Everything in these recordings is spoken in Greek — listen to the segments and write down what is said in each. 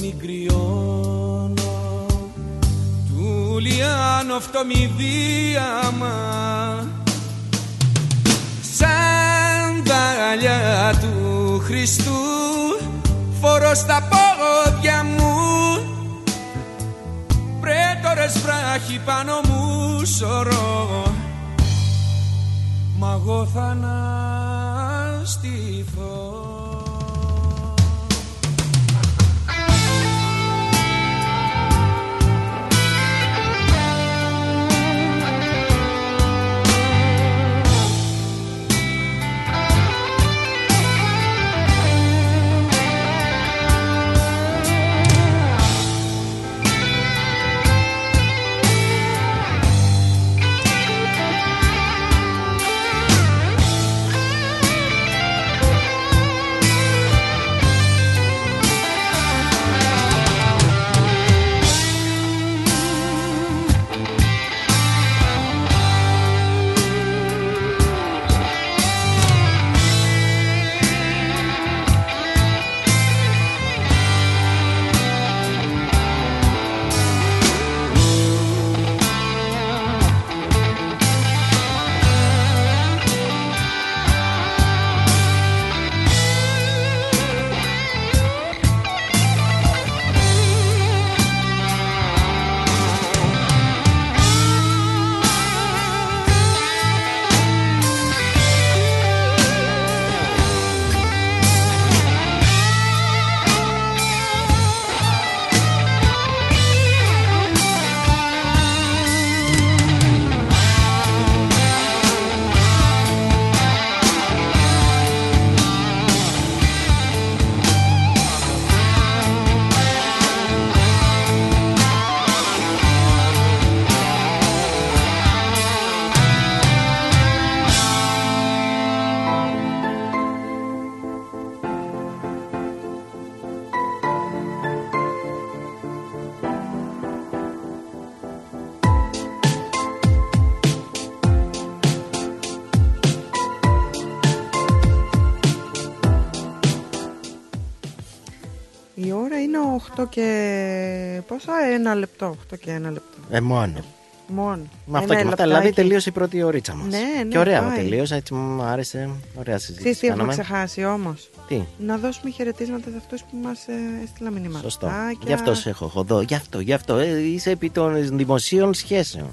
μην κρυώνω. Του λιάνο φτωμιδίαμα σαν δαλιά του Χριστού φορώ στα πόδια μου. Πρέτορες βράχοι πάνω μου σωρώ. Μα εγώ θα αναστηθώ 8 και. Πόσα, ένα λεπτό. 8 και ένα λεπτό. Ε, μόνο. Μόνο. Με αυτό Ένα και με αυτά. λεπτάκι. Δηλαδή τελείωσε η πρώτη ωρίτσα μας. Ναι, ναι, Και ωραία πάει. τελείωσε, έτσι μου άρεσε. Ωραία συζήτηση. Ξέρεις τι έχουμε κάναμε. ξεχάσει όμως; Τι, Να δώσουμε χαιρετίσματα σε αυτούς που μας ε, έστειλαν μηνύματα. σωστό. Γι' αυτός σε έχω χωδό. Γι' αυτό, γι' αυτό. Ε, είσαι επί των δημοσίων σχέσεων.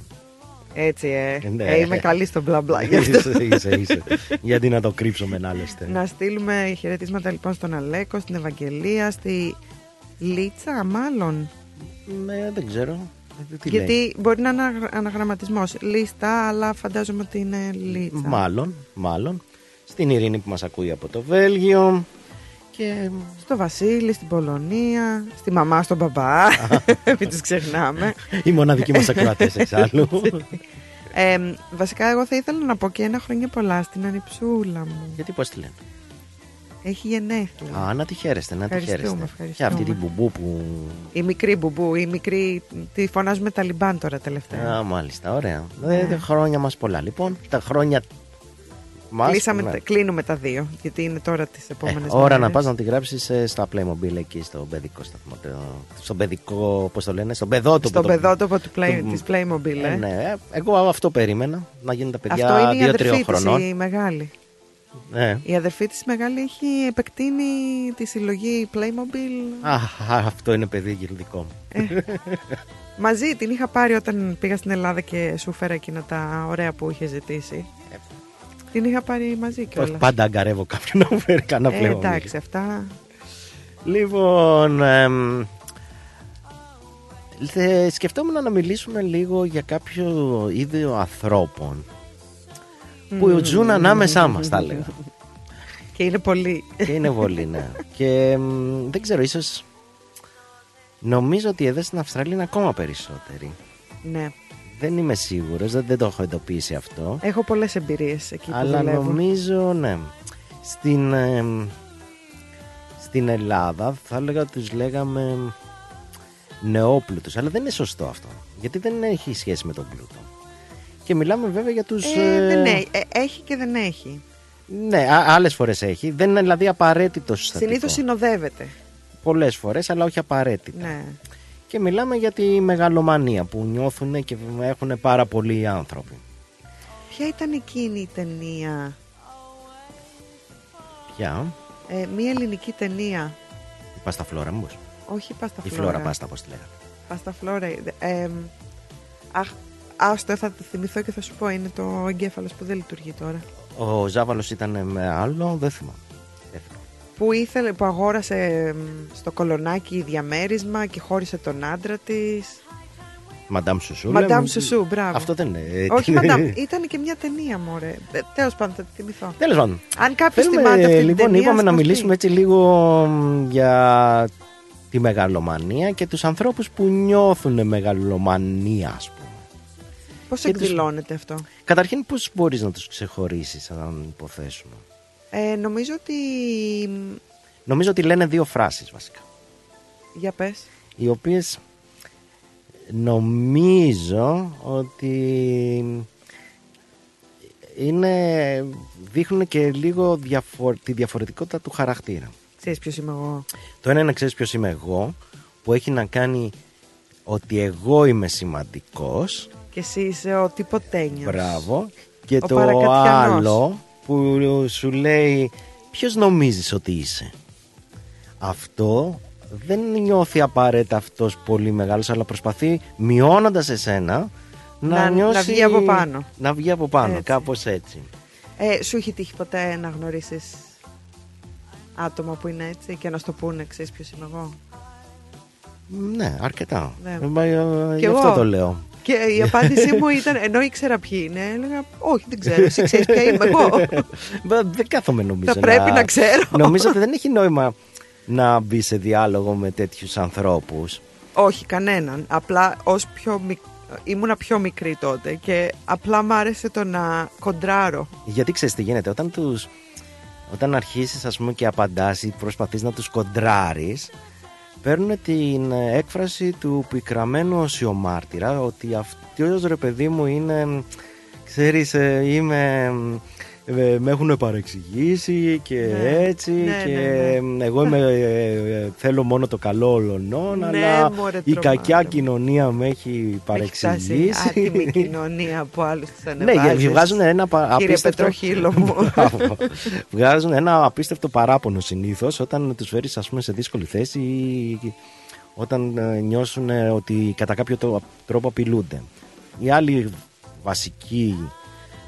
Έτσι, ε. Ναι. ε είμαι καλή στο μπλα μπλα. γι' αυτό. είσαι, είσαι, είσαι. Γιατί να το κρύψουμε να άλλωστε. Να στείλουμε χαιρετίσματα λοιπόν στον Αλέκο, στην Ευαγγελία, στη Λίτσα, μάλλον. Ναι, δεν ξέρω. Ε, Τι Γιατί λέει. μπορεί να είναι αναγραμματισμός. Λίστα, αλλά φαντάζομαι ότι είναι Λίτσα. Μάλλον, μάλλον. Στην Ειρήνη που μας ακούει από το Βέλγιο. Και Στο Βασίλη, στην Πολωνία, στη μαμά, στον μπαμπά. Μην του ξεχνάμε. οι μοναδικοί μας ακροατές εξάλλου. Ε, βασικά, εγώ θα ήθελα να πω και ένα χρόνια πολλά στην ανιψούλα μου. Γιατί πώς τη λένε; Έχει γενέθλια. Α, να τη χαίρεστε, να τη Ευχαριστούμε, χαίρεστε. ευχαριστούμε. Και αυτή την μπουμπού που... Η μικρή μπουμπού, η μικρή. Τη φωνάζουμε Ταλιμπάν τώρα τελευταία. Α, μάλιστα, ωραία. Ναι. Ε, τα χρόνια μας πολλά. Λοιπόν, τα χρόνια μας... Κλείσαμε, ναι. τα- κλείνουμε τα δύο, γιατί είναι τώρα τις Ε, επόμενες ώρα να μέρες. πας να τη γράψεις ε, στα Playmobil εκεί στο παιδικό σταθμό. το- Στον παιδικό, πώς το λένε, στον παιδότοπο. Στον το- παιδότοπο του play, το- της Playmobil, Ε, ε. ναι, ε, εγώ αυτό περίμενα. Να γίνουν τα παιδιά Αυτό είναι η 2-3 αδερφή της, χρονών. η μεγάλη. Ε. Η αδερφή της μεγάλη έχει επεκτείνει τη συλλογή Playmobil. Α, α, αυτό είναι παιδί γυρδικό μου. Μαζί την είχα πάρει όταν πήγα στην Ελλάδα και σου φέρα εκείνα τα ωραία που είχε ζητήσει. Ε. Την είχα πάρει μαζί Όχι, κιόλας. πάντα αγκαρεύω κάποιον να μου φέρει κανένα Ε, πλέον. εντάξει, αυτά. Λοιπόν, εμ, θε- σκεφτόμουν να μιλήσουμε λίγο για κάποιο είδο ανθρώπων που ζουν ανάμεσά μας, θα έλεγα. Και είναι πολύ. Και είναι πολύ, ναι. Και εμ, δεν ξέρω, ίσως νομίζω ότι εδώ στην Αυστραλία είναι ακόμα περισσότεροι. ναι. Δεν είμαι σίγουρος, δεν, δεν το έχω εντοπίσει αυτό. Έχω πολλές εμπειρίες εκεί που Αλλά δουλεύω. νομίζω, ναι. Στην, εμ, στην Ελλάδα θα έλεγα ότι τους λέγαμε νεόπλουτους. Αλλά δεν είναι σωστό αυτό. Γιατί δεν έχει σχέση με τον πλούτο. Και μιλάμε βέβαια για τους... Ε, ε, δεν έχει. Ε, έχει και δεν έχει. Ναι, α, άλλες φορές έχει. Δεν είναι δηλαδή απαραίτητο συστατικό. Συνήθως συνοδεύεται. πολλές φορές αλλά όχι απαραίτητα. Ναι. Και μιλάμε για τη μεγαλομανία που νιώθουν και έχουν πάρα πολλοί άνθρωποι. Ποια ήταν εκείνη η ταινία, Ποια, ε, μία ελληνική ταινία, η Πάστα Φλόρα μήπως. όχι Πάστα Η Φλόρα. Φλόρα Πάστα πώς τη λέγανε. Πάστα Φλόρα. ε, ε, αχ, άστο, θα το θυμηθώ και θα σου πω, είναι το εγκέφαλος που δεν λειτουργεί τώρα. Ο Ζάβαλος ήταν με άλλο, δεν θυμάμαι. Δεν θυμάμαι. Που ήθελε, που αγόρασε μ, στο κολονάκι διαμέρισμα και χώρισε τον άντρα της. Μαντάμ Σουσού. Μαντάμ λέμε. Σουσού, μπράβο. Αυτό δεν είναι. Όχι, μαντάμ, ήταν και μια ταινία, μωρέ. Ε, Τέλος πάντων, θα τη θυμηθώ. Τέλος πάντων. Αν κάποιος Θέλουμε, θυμάται αυτή την λοιπόν, ταινία, είπαμε ας να μας πει. μιλήσουμε έτσι λίγο μ, για τη μεγαλομανία και τους ανθρώπους που νιώθουν μεγαλομανία, ας πούμε. Πώς και τους- εκδηλώνεται αυτό; Καταρχήν, πώς μπορείς να τους ξεχωρίσεις, αν υποθέσουμε; Ε, νομίζω ότι... μ, Νομίζω ότι λένε δύο φράσεις βασικά. Για πες. οι οποίες νομίζω ότι είναι, δείχνουν και λίγο διαφορ, τη διαφορετικότητα του χαρακτήρα. Ξέρεις ποιος είμαι εγώ; Το ένα είναι να ξέρεις ποιος είμαι εγώ, που έχει να κάνει ότι εγώ είμαι σημαντικός, Και εσύ είσαι ο τυποτένιος. μπράβο, και Ο το παρακατιανός. άλλο που σου λέει ποιος νομίζεις ότι είσαι; Αυτό δεν νιώθει απαραίτητα αυτός πολύ μεγάλος, αλλά προσπαθεί μειώνοντας εσένα να, Να- να νιώσει... βγει από πάνω. Να βγει από πάνω, Έτσι. κάπως έτσι. Ε, σου έχει τύχει ποτέ να γνωρίσεις άτομα που είναι έτσι και να στο πούνε, ξέρεις ποιος είμαι εγώ; Ναι, αρκετά. Ναι. Ε, μα, ε, Κι Γι' εγώ. αυτό το λέω. Και η απάντησή μου ήταν, ενώ ήξερα ποιοι είναι, έλεγα, όχι δεν ξέρω, εσύ ξέρεις ποια είμαι εγώ. Μα, δεν κάθομαι νομίζω Θα πρέπει να ξέρω. Νομίζω ότι δεν έχει νόημα να μπει σε διάλογο με τέτοιους ανθρώπους. όχι κανέναν, απλά ως πιο μικ... ήμουνα πιο μικρή τότε και απλά μ' άρεσε το να κοντράρω. Γιατί ξέρεις τι γίνεται, όταν τους όταν αρχίσεις ας πούμε και απαντάς ή προσπαθείς να τους κοντράρεις παίρνουν την έκφραση του πικραμένου οσιομάρτυρα ότι αυτός ρε παιδί μου είναι ξέρεις ε, είμαι ε, με έχουν παρεξηγήσει και Ναι. έτσι Ναι, και ναι, εγώ είμαι, ε, ε, θέλω μόνο το καλό όλων Ναι, αλλά μωρέ, η τρομάρα. κακιά κοινωνία με έχει Έχει φτάσει παρεξηγήσει άτιμη κοινωνία που άλλους τους ναι, ανεβάζεις. γιατί βγάζουν ένα πα- Κύριε απίστευτο. Πετροχύλο μου. Μπράβο. βγάζουν ένα απίστευτο παράπονο συνήθως όταν τους φέρεις, ας πούμε, σε δύσκολη θέση ή όταν ε, νιώσουν ε, ότι κατά κάποιο το- τρόπο απειλούνται. Η άλλη βασική,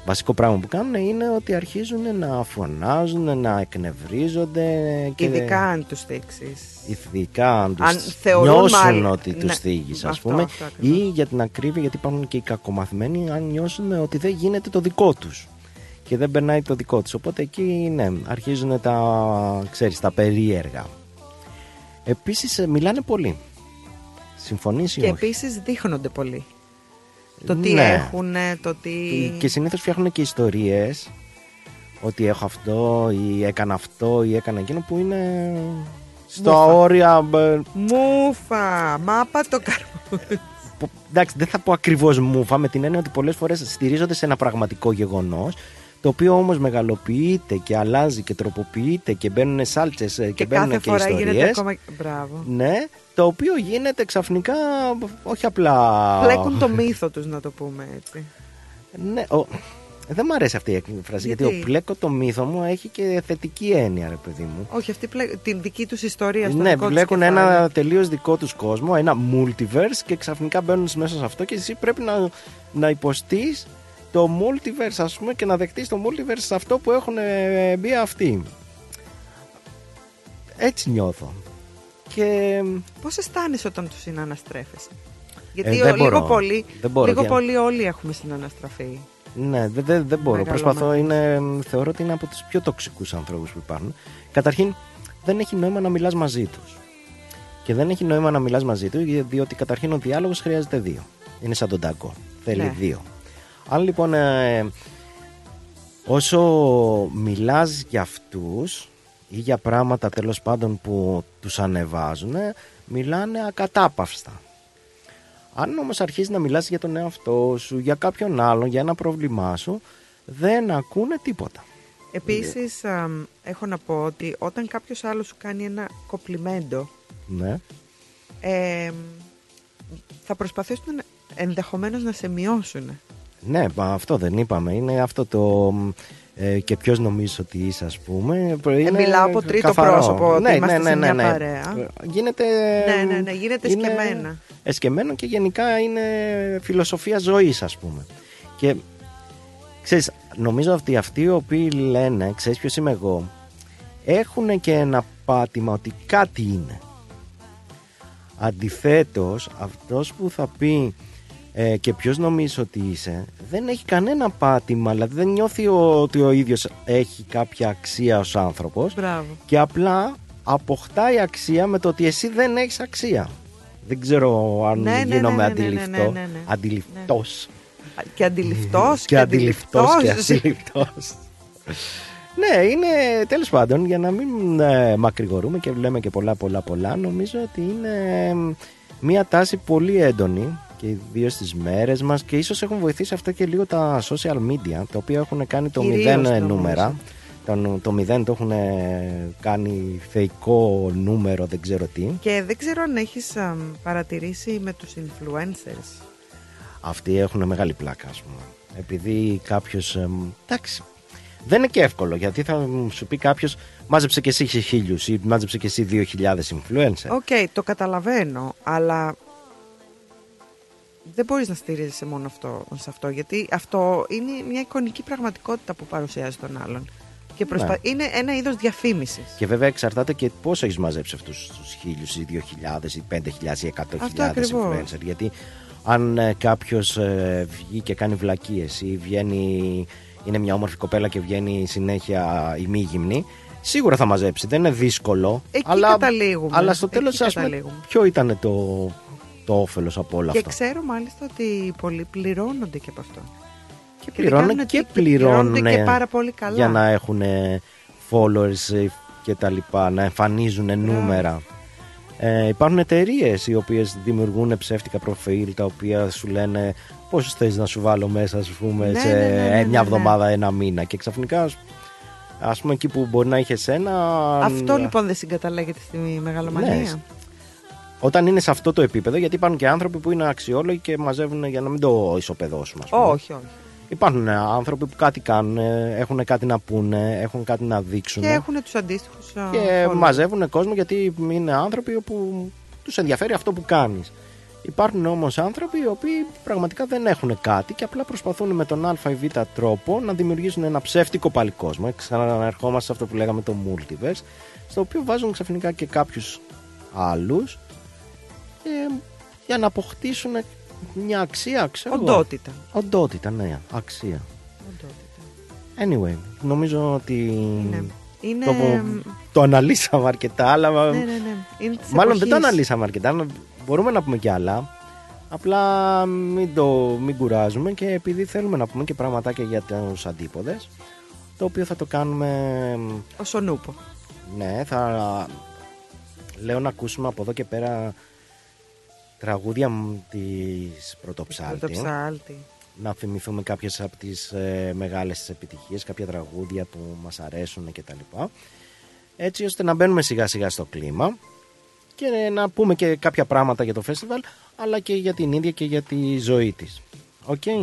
βασικό πράγμα που κάνουν είναι ότι αρχίζουν να φωνάζουν, να εκνευρίζονται. Και Ειδικά αν τους δείξεις. Ειδικά αν τους Αν θεωρούν νιώσουν μάλλον- ότι τους ναι, θίγεις ας αυτό, πούμε αυτό ακριβώς. ή για την ακρίβεια γιατί υπάρχουν και οι κακομαθημένοι αν νιώσουν ότι δεν γίνεται το δικό τους και δεν περνάει το δικό τους οπότε εκεί ναι αρχίζουν τα ξέρεις τα περίεργα επίσης ε, μιλάνε πολύ συμφωνείς ή Και όχι; επίσης δείχνονται πολύ. Το τι Ναι. έχουν, το τι... και συνήθως φτιάχνουν και ιστορίες ότι έχω αυτό ή έκανα αυτό ή έκανα εκείνο που είναι στα Μούφα. όρια ε, Μούφα, μάπα το καρπού. που- εντάξει, δεν θα πω ακριβώς μούφα με την έννοια ότι πολλές φορές στηρίζονται σε ένα πραγματικό γεγονός. Το οποίο όμως μεγαλοποιείται και αλλάζει και τροποποιείται και μπαίνουν σάλτσες και, Και μπαίνουν κάθε και φορά γίνεται ιστορίες. ακόμα... Μπράβο. Ναι, το οποίο γίνεται ξαφνικά όχι απλά. Πλέκουν το μύθο τους να το πούμε έτσι. Ναι, ο... Δεν μου αρέσει αυτή η έκφραση γιατί, Γιατί; ο πλέκω το μύθο μου έχει και θετική έννοια, ρε παιδί μου. Όχι, αυτή πλέ... την δική τους ιστορία στο Ναι, δικό τους μπλέκουν κεφάλι. ένα τελείως δικό τους κόσμο, ένα multiverse και ξαφνικά μπαίνουν μέσα σε αυτό και εσύ πρέπει να, να υποστείς το multiverse, ας πούμε, και να δεχτείς το multiverse σε αυτό που έχουν ε, μπει αυτοί. Έτσι νιώθω. Και Πώς αισθάνεσαι όταν τους συναναστρέφεσαι; Γιατί Ε, δεν ο- λίγο, μπορώ. πολύ, Δεν μπορώ, λίγο για- πολύ όλοι έχουμε συναναστραφεί. ναι, δεν δεν- δεν μπορώ. Μεγάλο Προσπαθώ, μάτι. είναι, θεωρώ ότι είναι από τους πιο τοξικούς ανθρώπους που υπάρχουν. Καταρχήν, δεν έχει νόημα να μιλάς μαζί τους. Και δεν έχει νόημα να μιλάς μαζί τους, διότι καταρχήν ο διάλογος χρειάζεται δύο. Είναι σαν τον τάγκο. Θέλει Ναι. δύο. Αν λοιπόν ε, όσο μιλάς για αυτούς ή για πράγματα τέλος πάντων που τους ανεβάζουν, μιλάνε ακατάπαυστα. Αν όμως αρχίσεις να μιλάς για τον εαυτό σου, για κάποιον άλλον, για ένα πρόβλημά σου, δεν ακούνε τίποτα. Επίσης, αμ, έχω να πω ότι όταν κάποιος άλλος σου κάνει ένα κοπλιμέντο, Ναι. ε, θα προσπαθήσουν ενδεχομένως να σε μειώσουν. Ναι, μα αυτό δεν είπαμε. Είναι αυτό το. Ε, και ποιος νομίζεις ότι είσαι, ας πούμε. Ε, Είναι μιλάω από τρίτο καθαρό. πρόσωπο, ότι ναι, είμαστε ναι, σε ναι, μια ναι. παρέα. Γίνεται. Ναι, ναι, ναι, γίνεται είναι εσκεμμένα. Εσκεμμένο και γενικά είναι φιλοσοφία ζωής, ας πούμε. Και ξέρεις, νομίζω ότι αυτοί οι οποίοι λένε, ξέρεις ποιος είμαι εγώ, έχουν και ένα πάτημα ότι κάτι είναι. Αντιθέτως, αυτός που θα πει ε, και ποιος νομίζεις ότι είσαι, δεν έχει κανένα πάτημα, δηλαδή δεν νιώθει ο- ότι ο ίδιος έχει κάποια αξία ως άνθρωπος Μπράβο. και απλά αποκτάει αξία με το ότι εσύ δεν έχεις αξία. Δεν ξέρω αν Ναι, ναι, γίνομαι ναι, ναι, ναι, αντιληπτό. ναι, ναι, ναι. Αντιληπτός. Και αντιληφτός Και αντιληπτός και αντιληφτός. αντιληπτός. ναι, είναι τέλος πάντων για να μην ε, μακρηγορούμε και λέμε και πολλά πολλά πολλά νομίζω ότι είναι ε, μια τάση πολύ έντονη και ιδίω στις μέρες μας και ίσως έχουν βοηθήσει αυτό και λίγο τα social media τα οποία έχουν κάνει το Κυρίως, μηδέν νομίζω. νούμερα το, νου- το μηδέν το έχουν ε, κάνει θεϊκό νούμερο δεν ξέρω τι Και δεν ξέρω αν έχεις αμ, παρατηρήσει με τους influencers. Αυτοί έχουν μεγάλη πλάκα, ας πούμε. Επειδή κάποιος. εντάξει. Δεν είναι και εύκολο γιατί θα σου πει κάποιος μάζεψε και εσύ χίλιους ή μάζεψε και εσύ δύο χιλιάδες influencer. OK, το καταλαβαίνω, αλλά δεν μπορείς να στηρίζεσαι μόνο αυτό, σε αυτό, γιατί αυτό είναι μια εικονική πραγματικότητα που παρουσιάζει τον άλλον. Και προσπα... Ναι. είναι ένα είδος διαφήμισης. Και βέβαια εξαρτάται και πώς έχεις μαζέψει αυτούς τους χίλιους ή δύο χιλιάδες ή πέντε χιλιάδες ή εκατό Αυτό χιλιάδες ακριβώς. influencer. Γιατί αν ε, κάποιος βγει και κάνει βλακίες ή βγαίνει, είναι μια όμορφη κοπέλα και βγαίνει συνέχεια ημίγυμνη, σίγουρα θα μαζέψει. Δεν είναι δύσκολο. Εκεί αλλά, καταλήγουμε. Αλλά στο Εκεί τέλος, ας πούμε, καταλήγουμε. ποιο ήταν το, το όφελος από όλα Και αυτά. ξέρω μάλιστα ότι πολλοί πληρώνονται και από αυτό. Και δεν πληρώνουν κάνουν και τι- και πληρώνουν πληρώνονται και πάρα πολύ καλά. για να έχουν ε, followers ε, και τα λοιπά, να εμφανίζουν νούμερα. Ε, υπάρχουν εταιρείες οι οποίες δημιουργούν ψεύτικα προφίλ τα οποία σου λένε πόσους θες να σου βάλω μέσα ας πούμε Ναι, σε ναι, ναι, ναι, ναι, μια ναι. εβδομάδα, ένα μήνα και ξαφνικά ας- ας πούμε εκεί που μπορεί να είχες ένα Αυτό λοιπόν δεν συγκαταλέγεται στη μεγαλομανία. Ναι. όταν είναι σε αυτό το επίπεδο γιατί υπάρχουν και άνθρωποι που είναι αξιόλογοι και μαζεύουν για να μην το ισοπεδώσουμε ας πούμε. όχι, όχι. Υπάρχουν ε, άνθρωποι που κάτι κάνουν, ε, έχουν κάτι να πούνε, έχουν κάτι να δείξουν Και έχουν τους αντίστοιχους α, και followers. μαζεύουν κόσμο γιατί είναι άνθρωποι που τους ενδιαφέρει αυτό που κάνεις. Υπάρχουν όμως άνθρωποι οι οποίοι πραγματικά δεν έχουν κάτι και απλά προσπαθούν με τον α ή β τρόπο να δημιουργήσουν ένα ψεύτικο πάλι κόσμο. Ξαναερχόμαστε σε αυτό που λέγαμε το multiverse, στο οποίο βάζουν ξαφνικά και κάποιους άλλους ε, για να αποκτήσουν μια αξία, ξέρω εγώ. Οντότητα. Οντότητα, ναι, αξία. Οντότητα. Anyway, νομίζω ότι Είναι. Είναι... το, το αναλύσαμε αρκετά, αλλά Ναι, ναι, ναι. Είναι της μάλλον δεν το εποχής. αναλύσαμε αρκετά. αλλά Μπορούμε να πούμε και άλλα. Απλά μην το μην κουράζουμε και επειδή θέλουμε να πούμε και πραγματάκια για τους αντίποδες το οποίο θα το κάνουμε Ο Σονούπο. ναι θα λέω να ακούσουμε από εδώ και πέρα τραγούδια μου της Το Πρωτοψάλτη ψάλτη. να θυμηθούμε κάποιες από τις ε, μεγάλες της επιτυχίες, κάποια τραγούδια που μας αρέσουν και τα λοιπά. Έτσι ώστε να μπαίνουμε σιγά σιγά στο κλίμα και να πούμε και κάποια πράγματα για το φεστιβάλ αλλά και για την ίδια και για τη ζωή της. Οκ. Της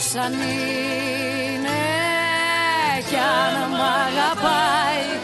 Θεός αν είναι κι αν μ' αγαπάει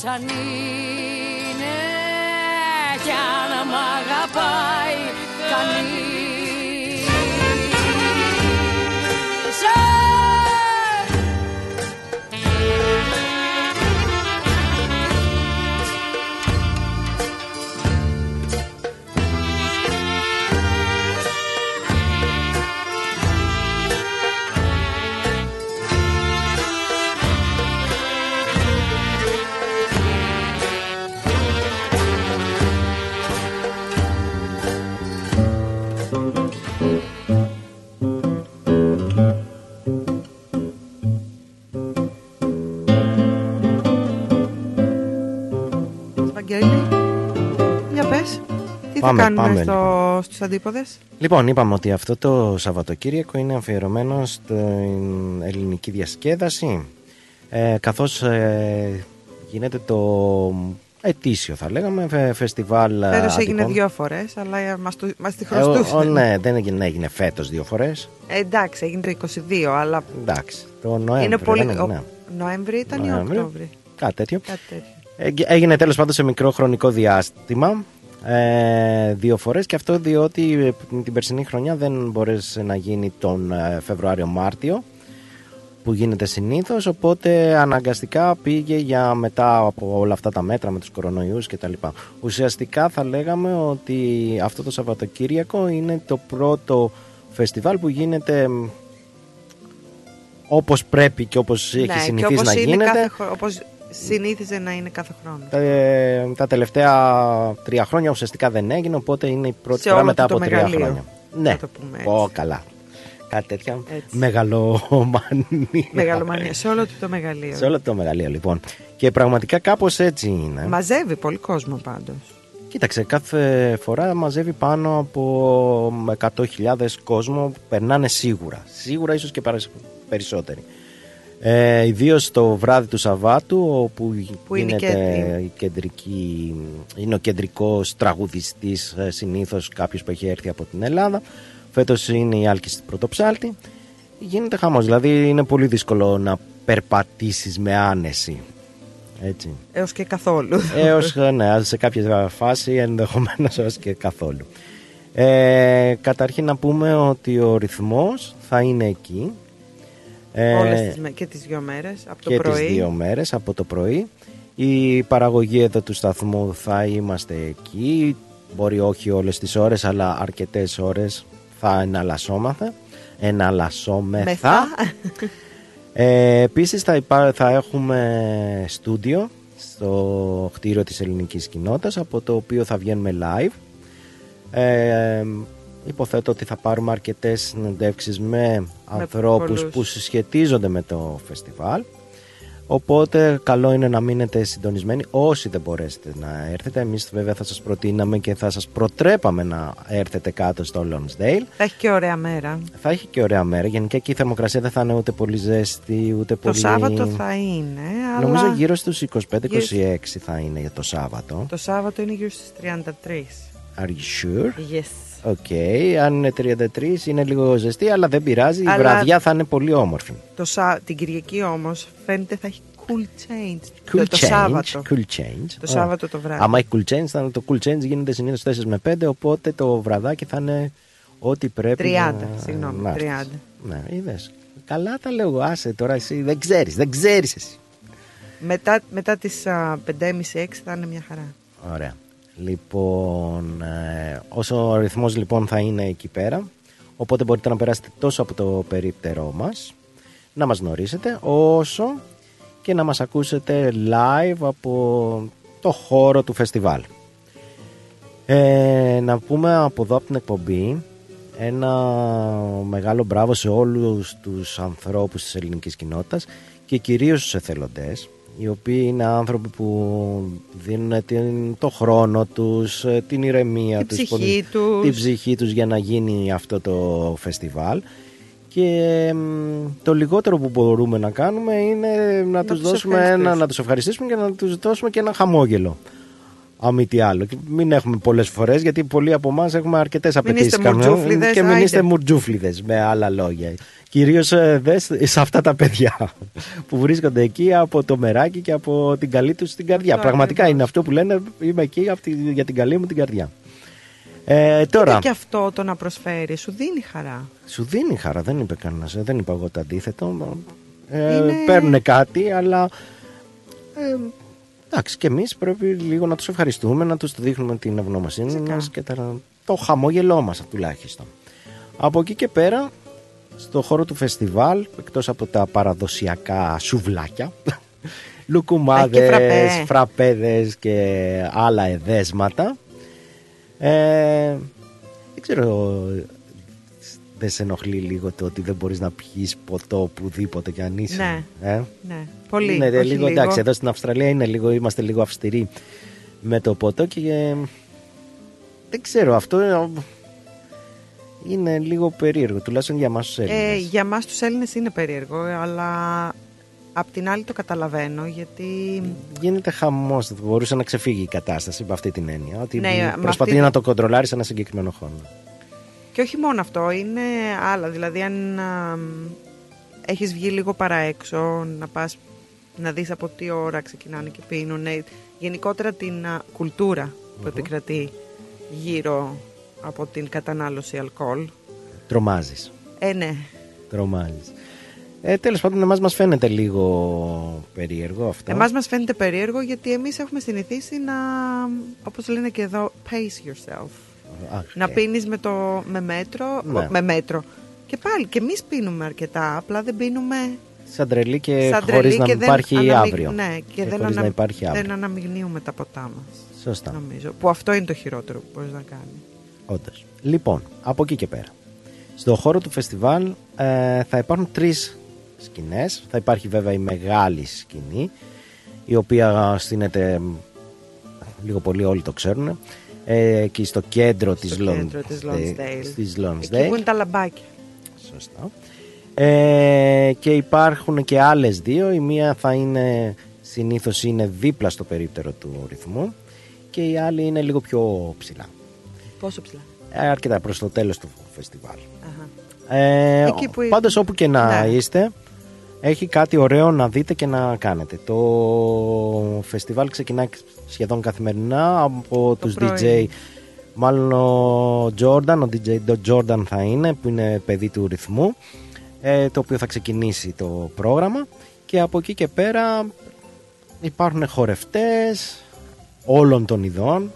Θεός αν είναι. Κι αν μ' αγαπάει Βαγγέλη, για πες, τι Πάμε, θα κάνουμε πάμε, στο, στους αντίποδες; Λοιπόν, είπαμε ότι αυτό το Σαββατοκύριακο είναι αφιερωμένο στην ελληνική διασκέδαση ε, καθώς ε, γίνεται το ετήσιο θα λέγαμε φε- φεστιβάλ ε, Φέτος έγινε Αττικών. δύο φορές, αλλά ε, μας, το, μας τη Ε, ο- χρωστούσε. ο, ναι, δεν έγινε, έγινε φέτος δύο φορές Ε, εντάξει, έγινε το 22, αλλά Εντάξει, το Νοέμβριο είναι πολύ... δεν έγινε, ο- Νοέμβρη ήταν ή Νοέμβριο. Οκτώβρη; κάτι τέτοιο Κάτι τέτοιο. Έγι- Έγινε τέλος πάντων σε μικρό χρονικό διάστημα ε, δύο φορές και αυτό διότι ε, την περσινή χρονιά δεν μπορέσε να γίνει τον ε, Φεβρουάριο-Μάρτιο που γίνεται συνήθως οπότε αναγκαστικά πήγε για μετά από όλα αυτά τα μέτρα με τους κορονοϊούς και τα λοιπά. Ουσιαστικά θα λέγαμε ότι αυτό το Σαββατοκύριακο είναι το πρώτο φεστιβάλ που γίνεται μ, όπως πρέπει και όπως έχει Ναι, και συνηθίσει όπως να είναι γίνεται κάθε χρο- όπως συνήθιζε να είναι κάθε χρόνο. τα, ε, τα τελευταία τρία χρόνια ουσιαστικά δεν έγινε, οπότε είναι η πρώτη Σε φορά όλο μετά το από τρία μεγαλείο, χρόνια. Ναι, να το πούμε έτσι. Ω, καλά. Κάτι τέτοια. Έτσι. Μεγαλομανία. Μεγαλομανία, σε όλο του το μεγαλείο. Σε όλο το μεγαλείο, λοιπόν. Και πραγματικά κάπως έτσι είναι. Μαζεύει πολύ κόσμο πάντως. Κοίταξε, κάθε φορά μαζεύει πάνω από 100.000 κόσμο που περνάνε σίγουρα. Σίγουρα ίσως και παρασ- περισσότεροι. Ε, Ιδίως το βράδυ του Σαββάτου, όπου Που είναι γίνεται και- η κεντρική, είναι ο κεντρικός τραγουδιστής ε, συνήθως κάποιος που έχει έρθει από την Ελλάδα. Φέτος είναι η Άλκης στην Πρωτοψάλτη. Γίνεται χαμός, δηλαδή είναι πολύ δύσκολο να περπατήσεις με άνεση. Έτσι. Έως και καθόλου. Έως, ναι, σε κάποια φάση ενδεχομένως έως και καθόλου. Ε, καταρχήν να πούμε ότι ο ρυθμός θα είναι εκεί ε, Όλες τις, με- και τις δύο μέρες, από το και πρωί. τις δύο μέρες από το πρωί. Η παραγωγή εδώ του σταθμού θα είμαστε εκεί, μπορεί όχι όλες τις ώρες αλλά αρκετές ώρες θα εναλλασσόμαστε. εναλλασσόμεθα. Μεθά. Ε, επίσης θα, υπά- θα έχουμε στούντιο στο κτίριο της ελληνικής κοινότητας από το οποίο θα βγαίνουμε live. Ε, υποθέτω ότι θα πάρουμε αρκετές συνεντεύξεις με ανθρώπους πολλούς. που συσχετίζονται με το φεστιβάλ. Οπότε καλό είναι να μείνετε συντονισμένοι όσοι δεν μπορέσετε να έρθετε. Εμείς βέβαια θα σας προτείναμε και θα σας προτρέπαμε να έρθετε κάτω στο Lonsdale. Θα έχει και ωραία μέρα. Θα έχει και ωραία μέρα. Γενικά εκεί η θερμοκρασία δεν θα είναι ούτε πολύ ζέστη, ούτε Το πολύ. Σάββατο θα είναι, αλλά Νομίζω γύρω στους 25-26 Γύρω- θα είναι για το Σάββατο. το Σάββατο είναι γύρω στις 33. Are you sure? Yes. OK, αν είναι 33 είναι λίγο ζεστή, αλλά δεν πειράζει. Η Αλλά- βραδιά θα είναι πολύ όμορφη. Το Σα... Την Κυριακή όμως φαίνεται θα έχει cool change. Cool το, το change. Σάββατο. Cool change. Το Σάββατο το βράδυ. Άμα έχει cool change, θα, το cool change γίνεται συνήθως 4 με 5, οπότε το βραδάκι θα είναι ό,τι πρέπει. 30, να- συγγνώμη, να έρθεις. 30. Ναι, είδες. Καλά τα λέω, εγώ. άσε τώρα εσύ. Δεν ξέρεις, δεν ξέρεις εσύ. Μετά, μετά τις 5.30-6 θα είναι μια χαρά. Ωραία. Λοιπόν, ε, όσο ο αριθμός λοιπόν θα είναι εκεί πέρα, οπότε μπορείτε να περάσετε τόσο από το περίπτερό μας, να μας γνωρίσετε, όσο και να μας ακούσετε live από το χώρο του φεστιβάλ. Ε, να πούμε από εδώ από την εκπομπή ένα μεγάλο μπράβο σε όλους τους ανθρώπους της ελληνικής κοινότητας και κυρίως στους εθελοντές οι οποίοι είναι άνθρωποι που δίνουν την, το χρόνο τους, ε, την ηρεμία Την τους, ψυχή που- τους. την ψυχή τους για να γίνει αυτό το φεστιβάλ και μ, το λιγότερο που μπορούμε να κάνουμε είναι να, τους, τους δώσουμε ένα, ευχαριστήσουμε. να τους ευχαριστήσουμε και να τους δώσουμε και ένα χαμόγελο. Αν μη τι άλλο. Και μην έχουμε πολλές φορές, γιατί πολλοί από εμάς έχουμε αρκετές Μην απαιτήσεις. είστε μουρτζούφλιδες, Και μην άιντε. είστε μουρτζούφλιδες, με άλλα λόγια. Κυρίως σε αυτά τα παιδιά που βρίσκονται εκεί από το μεράκι και από την καλή τους την καρδιά. Αυτό Πραγματικά ακριβώς. είναι αυτό που λένε, είμαι εκεί από τη- για την καλή μου την καρδιά. Ε, τώρα, Είναι και αυτό το να προσφέρει, σου δίνει χαρά. σου δίνει χαρά, δεν είπε κανένας, δεν είπα εγώ το αντίθετο. Ε, Είναι- Παίρνουν κάτι, αλλά. Ε, εντάξει, και εμείς πρέπει λίγο να τους ευχαριστούμε, να τους δείχνουμε την ευγνωμοσύνη Φυσικά. μας και τα, το χαμόγελό μας τουλάχιστον. Από εκεί και πέρα, στο χώρο του φεστιβάλ, εκτός από τα παραδοσιακά σουβλάκια, Έχει και λουκουμάδες, φραπέ. φραπέδες και άλλα εδέσματα, ε, δεν ξέρω, δεν σε ενοχλεί λίγο το ότι δεν μπορείς να πιείς ποτό οπουδήποτε κι αν είσαι. Ναι. Ε; Ναι, πολύ. Είναι όχι λίγο, εντάξει, εδώ στην Αυστραλία είναι λίγο, είμαστε λίγο αυστηροί με το ποτό και ε, δεν ξέρω, αυτό ε, είναι λίγο περίεργο, τουλάχιστον για εμάς τους Ε, Έλληνες. για μας τους Έλληνες είναι περίεργο, αλλά απ' την άλλη το καταλαβαίνω, γιατί Γίνεται χαμός, μπορούσε να ξεφύγει η κατάσταση με αυτή την έννοια, ότι Ναι, με προσπαθεί αυτή- να το κοντρολάρει σε ένα συγκεκριμένο χρόνο. Και όχι μόνο αυτό, είναι άλλα. Δηλαδή, αν α, έχεις βγει λίγο παρά έξω, να πας να δεις από τι ώρα ξεκινάνε και πίνουν. ε, Γενικότερα την α, κουλτούρα που επικρατεί γύρω από την κατανάλωση αλκοόλ. Τρομάζεις, Ε, ναι. τρομάζεις. Ε, τέλος πάντων, εμάς μας φαίνεται λίγο περίεργο αυτό. Εμάς μας φαίνεται περίεργο γιατί εμείς έχουμε συνηθίσει να, όπως λένε και εδώ, pace yourself. Αχ, Να ε, πίνεις με, το, με μέτρο, Ναι. με μέτρο. Και πάλι, και εμείς πίνουμε αρκετά, απλά δεν πίνουμε Σαν τρελή και σαν χωρίς τρελή να και δεν υπάρχει αναμειγ- αύριο. Ναι, και, δεν, χωρίς να υπάρχει αύριο. δεν αναμειγνύουμε τα ποτά μας, Σωστά. νομίζω. Που αυτό είναι το χειρότερο που μπορείς να κάνει. Όντως. Λοιπόν, από εκεί και πέρα. Στο χώρο του φεστιβάλ ε, θα υπάρχουν τρεις σκηνές. Θα υπάρχει βέβαια η μεγάλη σκηνή, η οποία στείνεται, μ, λίγο πολύ όλοι το ξέρουν, ε, και στο κέντρο της, Στο Lon- κέντρο της Lonsdale. της Εκεί Lonsdale. που είναι τα λαμπάκια. Σωστά. Ε, και υπάρχουν και άλλες δύο. Η μία θα είναι συνήθως είναι δίπλα στο περίπτερο του ρυθμού και η άλλη είναι λίγο πιο ψηλά. Πόσο ψηλά; Ε, αρκετά προς το τέλος του φεστιβάλ. Αχα. Ε, Εκεί που- Πάντως όπου και να Ναι. είστε έχει κάτι ωραίο να δείτε και να κάνετε. Το φεστιβάλ ξεκινάει σχεδόν καθημερινά από τους πρωί. DJ Μάλλον ο Jordan, ο DJ το Jordan θα είναι που είναι παιδί του ρυθμού ε, το οποίο θα ξεκινήσει το πρόγραμμα και από εκεί και πέρα υπάρχουν χορευτές όλων των ειδών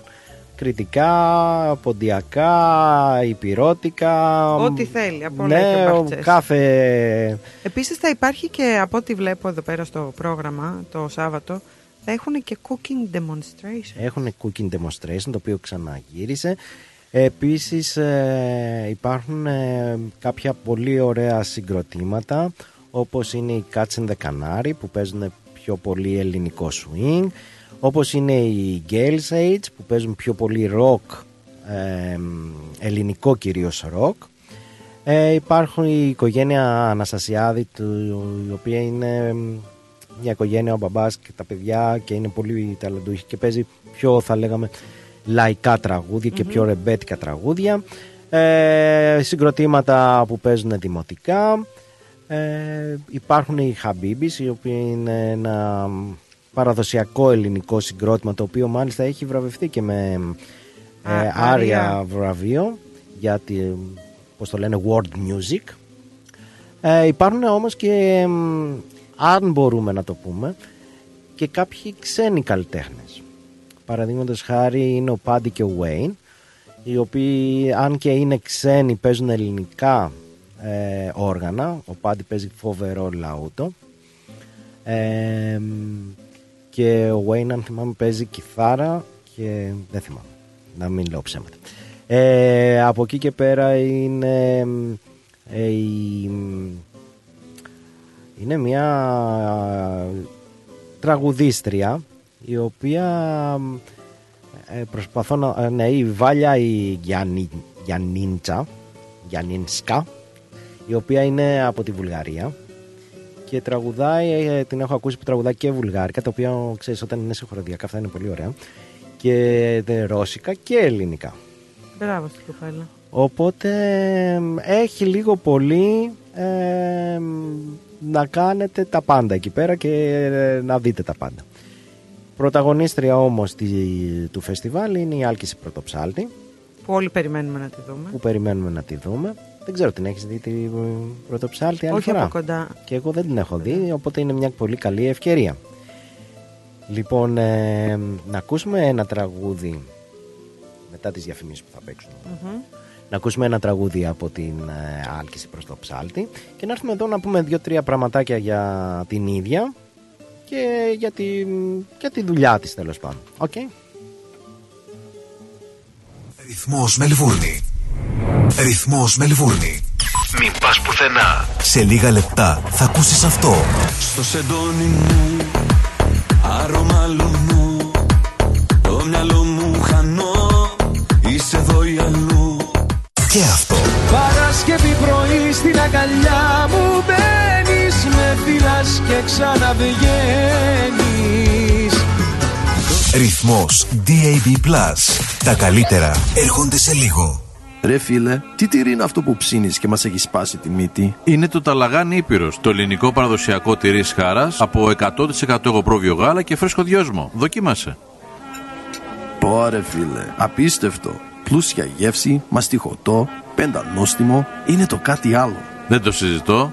κριτικά, ποντιακά, υπηρώτικα. Ό,τι θέλει, από όλα ναι, έχει ο ο Μπαχτσές. κάθε Επίσης θα υπάρχει και από ό,τι βλέπω εδώ πέρα στο πρόγραμμα το Σάββατο θα έχουν και cooking demonstration. Έχουν cooking demonstration το οποίο ξαναγύρισε. Επίσης ε, υπάρχουν ε, κάποια πολύ ωραία συγκροτήματα όπως είναι οι Cats and the Canary που παίζουν πιο πολύ ελληνικό swing όπως είναι οι Gales Age που παίζουν πιο πολύ rock ε, ελληνικό κυρίως rock. Ε, υπάρχουν η οικογένεια Αναστασιάδη του, η οποία είναι μια οικογένεια ο μπαμπάς και τα παιδιά και είναι πολύ ταλαντούχη και παίζει πιο θα λέγαμε λαϊκά τραγούδια και πιο ρεμπέτικα τραγούδια. Ε, συγκροτήματα που παίζουν δημοτικά. Ε, υπάρχουν οι Χαμπίμπης οι οποίοι είναι ένα παραδοσιακό ελληνικό συγκρότημα το οποίο μάλιστα έχει βραβευτεί και με ε, Α, άρια άρια. βραβείο για τη, πώς το λένε world music. Ε, υπάρχουν όμως και μ, αν μπορούμε να το πούμε και κάποιοι ξένοι καλλιτέχνες παραδείγματος χάρη είναι ο Πάντι και ο Wayne οι οποίοι αν και είναι ξένοι παίζουν ελληνικά ε, όργανα. Ο Πάντι παίζει φοβερό λαούτο. Ε, και ο Wayne αν θυμάμαι παίζει κιθάρα και δεν θυμάμαι. Να μην λέω ψέματα. Ε, από εκεί και πέρα είναι ε, η, είναι μια τραγουδίστρια η οποία ε, προσπαθώ να... ε, Ναι, η Βάλια η Γιάννη, Γιάννιντσα Γιάννινσκα η οποία είναι από τη Βουλγαρία και τραγουδάει, ε, την έχω ακούσει που τραγουδάει και βουλγάρικα τα οποία ξέρεις όταν είναι σε χοροδιακά αυτά είναι πολύ ωραία και ε, ρώσικα και ελληνικά Μπράβο στην κοπέλα. Οπότε εμ, έχει λίγο πολύ εμ, να κάνετε τα πάντα εκεί πέρα και ε, να δείτε τα πάντα. Πρωταγωνίστρια όμως τη- του φεστιβάλ είναι η Άλκηση Πρωτοψάλτη Που όλοι περιμένουμε να τη δούμε. που περιμένουμε να τη δούμε. Δεν ξέρω την έχεις δει την Πρωτοψάλτη άλλη Όχι φορά; από κοντά. Και εγώ δεν την έχω δει, οπότε είναι μια πολύ καλή ευκαιρία. Λοιπόν, ε, να ακούσουμε ένα τραγούδι μετά τις διαφημίσεις που θα παίξουν. Να ακούσουμε ένα τραγούδι από την ε, Άλκηστη Πρωτοψάλτη και να έρθουμε εδώ να πούμε δύο-τρία πραγματάκια για την ίδια και για τη, για τη δουλειά της τέλος πάντων. Οκ. Ρυθμός Μελβούρνη. Ρυθμός Μελβούρνη. Μην πας πουθενά. Σε λίγα λεπτά θα ακούσεις αυτό. Στο σεντόνι μου Άρωμα λουνού και ξαναβγαίνεις Ρυθμός DAB+. Τα καλύτερα έρχονται σε λίγο. Ρε φίλε, τι τυρί είναι αυτό που ψήνεις και μας έχει σπάσει τη μύτη; Είναι το Ταλαγάνι Ήπειρος, το ελληνικό παραδοσιακό τυρί σχάρας από 100% εγωπρόβιο γάλα και φρέσκο δυόσμο. Δοκίμασε. Πόρε φίλε, απίστευτο. Πλούσια γεύση, μαστιχωτό, πεντανόστιμο, είναι το κάτι άλλο. Δεν το συζητώ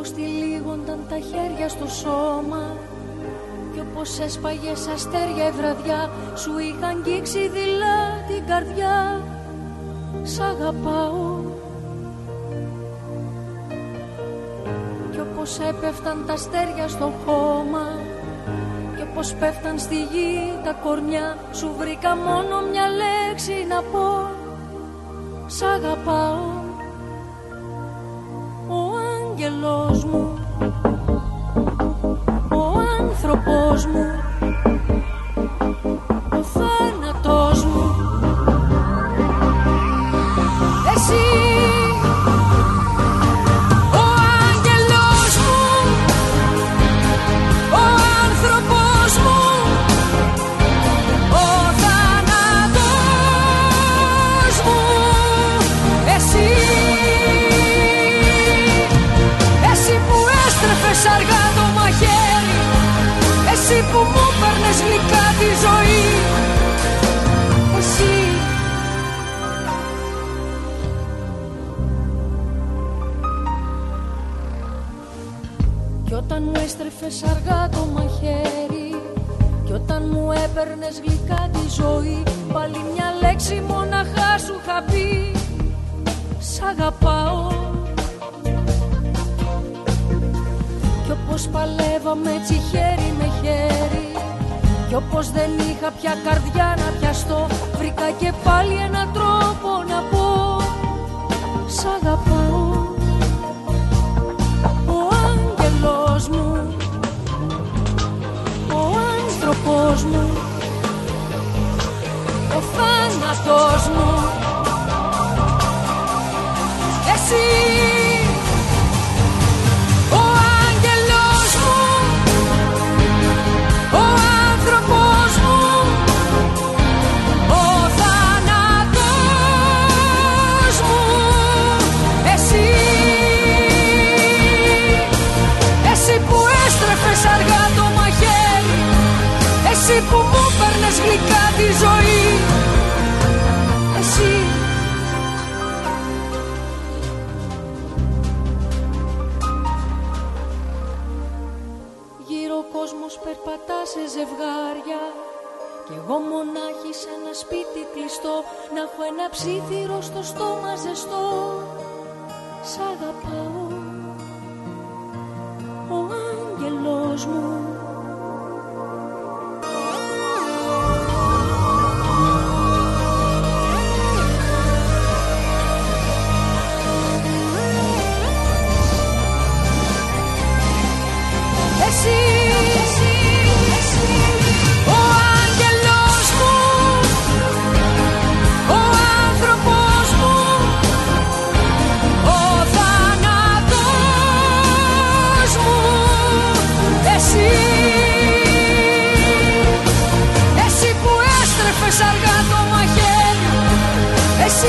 Όπως τυλίγονταν τα χέρια στο σώμα Κι όπως έσπαγες αστέρια η βραδιά Σου είχαν αγγίξει δειλά την καρδιά. Σ' αγαπάω. Κι όπως έπεφταν τα αστέρια στο χώμα Κι όπως πέφταν στη γη τα κορμιά Σου βρήκα μόνο μια λέξη να πω. Σ' αγαπάω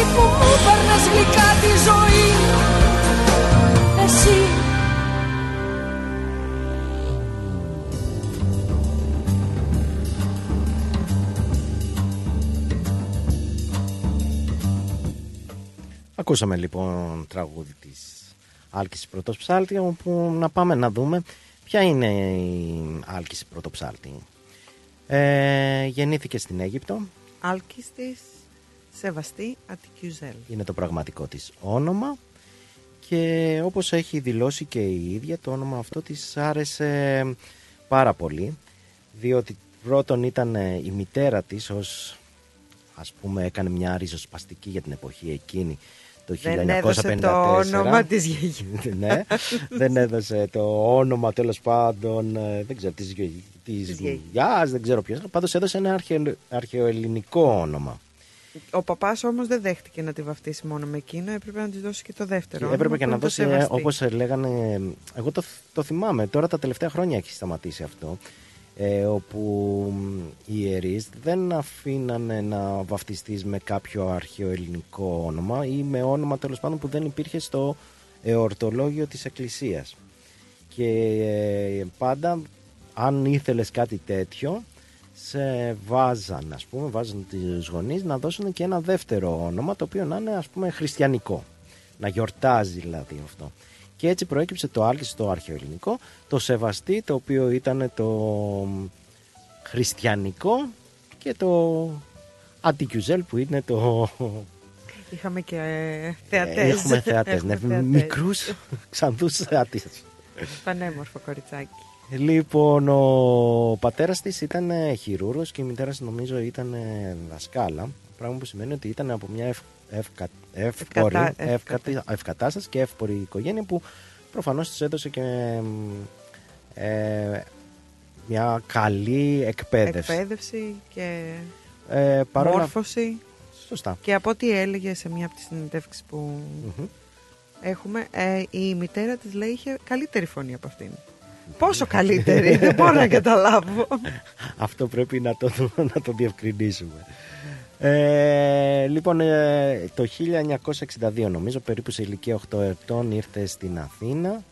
εσύ που μου παίρνες γλυκά τη ζωή. Εσύ Ακούσαμε λοιπόν τραγούδι της Άλκης Πρωτοψάλτη όπου να πάμε να δούμε ποια είναι η Άλκης Πρωτοψάλτη. Ε, γεννήθηκε στην Αίγυπτο, Άλκης της Σεβαστή Αττικιουζέλ. είναι το πραγματικό της όνομα και όπως έχει δηλώσει και η ίδια το όνομα αυτό της άρεσε πάρα πολύ διότι πρώτον ήταν ε, η μητέρα της ως ας πούμε έκανε μια ριζοσπαστική για την εποχή εκείνη το 1954 Δεν έδωσε το όνομα της γιαγιάς. ναι, δεν έδωσε το όνομα τέλος πάντων ε, δεν ξέρω της, γιο- της Της γιαγιάς. γιαγιάς, δεν ξέρω ποιος πάντως έδωσε ένα αρχαιο, αρχαιοελληνικό όνομα Ο παπάς όμως δεν δέχτηκε να τη βαφτίσει μόνο με εκείνο, έπρεπε να της δώσει και το δεύτερο. Και έπρεπε όνομα και που να είναι το δώσει, ε, Σεβαστή. όπως λέγανε, εγώ το, το θυμάμαι, τώρα τα τελευταία χρόνια έχει σταματήσει αυτό, ε, όπου μ, οι ιερείς δεν αφήνανε να βαφτιστείς με κάποιο αρχαιοελληνικό όνομα ή με όνομα τέλος πάντων που δεν υπήρχε στο εορτολόγιο της Εκκλησίας. Και ε, πάντα αν ήθελες κάτι τέτοιο σε βάζαν ας πούμε, βάζαν τις γονείς να δώσουν και ένα δεύτερο όνομα το οποίο να είναι ας πούμε χριστιανικό να γιορτάζει δηλαδή αυτό και έτσι προέκυψε το άλκη στο αρχαιοελληνικό το σεβαστή το οποίο ήταν το χριστιανικό και το αντικιουζέλ που είναι το Είχαμε και ε, θεατές. Έχουμε θεατές, ναι, Έχουμε θεατές. μικρούς ξανθούς θεατές. Πανέμορφο κοριτσάκι. Λοιπόν, ο πατέρας της ήταν ε, χειρούργος και η μητέρα της νομίζω ήταν ε, δασκάλα. Πράγμα που σημαίνει ότι ήταν από μια ευ, ευκα, εύπορη, Ευκατά- ευκατη- ευκατάσταση και εύπορη οικογένεια που προφανώς της έδωσε και ε, μια καλή εκπαίδευση. Εκπαίδευση και Ε, παρόλα... μόρφωση. Σωστά. Και από ό,τι έλεγε σε μια από τις συνεντεύξεις που Μμμ. έχουμε, ε, η μητέρα της λέει είχε καλύτερη φωνή από αυτήν. Πόσο καλύτερη, δεν μπορώ να καταλάβω. Αυτό πρέπει να το, να το διευκρινίσουμε. Ε, λοιπόν, ε, το 1962 νομίζω, περίπου σε ηλικία 8 ετών ήρθε στην Αθήνα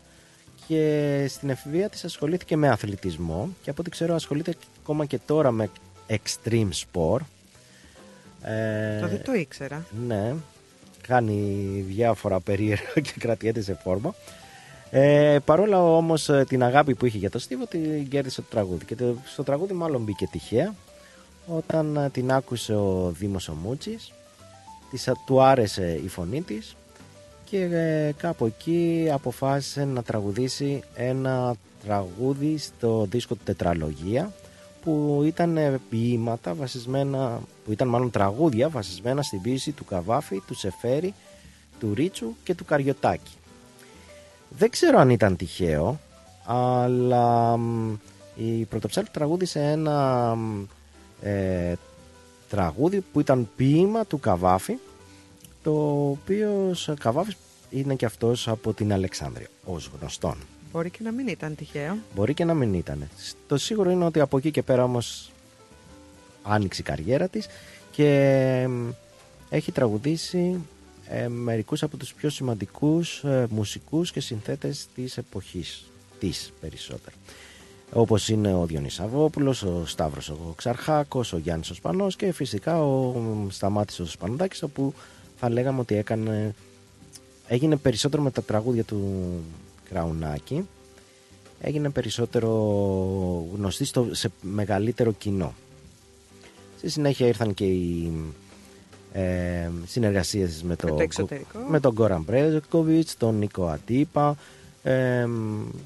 και στην εφηβεία της ασχολήθηκε με αθλητισμό και από ό,τι ξέρω ασχολείται ακόμα και τώρα με extreme sport. Ε, Το δεν το ήξερα. ναι, κάνει διάφορα περίεργα και κρατιέται σε φόρμα. Ε, παρόλα όμως ε, την αγάπη που είχε για το Στίβο την κέρδισε το τραγούδι και το, στο τραγούδι μάλλον μπήκε τυχαία όταν ε, την άκουσε ο Δήμος ο Μούτσης της, α- του άρεσε η φωνή της και ε, κάπου εκεί αποφάσισε να τραγουδήσει ένα τραγούδι στο δίσκο του Τετραλογία που ήταν ε, ποίηματα βασισμένα, που ήταν μάλλον τραγούδια βασισμένα στην ποίηση του Καβάφη, του Σεφέρη, του Ρίτσου και του Καριωτάκη. Δεν ξέρω αν ήταν τυχαίο, αλλά μ, η Πρωτοψάλτη τραγούδισε ένα μ, ε, τραγούδι που ήταν ποίημα του Καβάφη, το οποίο Καβάφης είναι και αυτός από την Αλεξάνδρεια, ως γνωστόν. Μπορεί και να μην ήταν τυχαίο. Μπορεί και να μην ήταν. Το σίγουρο είναι ότι από εκεί και πέρα όμως άνοιξε η καριέρα της και μ, έχει τραγουδήσει ε, μερικούς από τους πιο σημαντικούς ε, μουσικούς και συνθέτες της εποχής της περισσότερο. Όπως είναι ο Διονύης Σαββόπουλος, ο Σταύρος ο Ξαρχάκος, ο Γιάννης ο Σπανός και φυσικά ο μ, Σταμάτης ο Σπανουδάκης όπου θα λέγαμε ότι έκανε, έγινε περισσότερο με τα τραγούδια του Κραουνάκη έγινε περισσότερο γνωστή στο, σε μεγαλύτερο κοινό. Στη συνέχεια ήρθαν και οι ε, συνεργασίες με, το, Με το εξωτερικό. με τον Γκόραν Μπρέζεκοβιτς, τον Νίκο Αντίπα. Ε,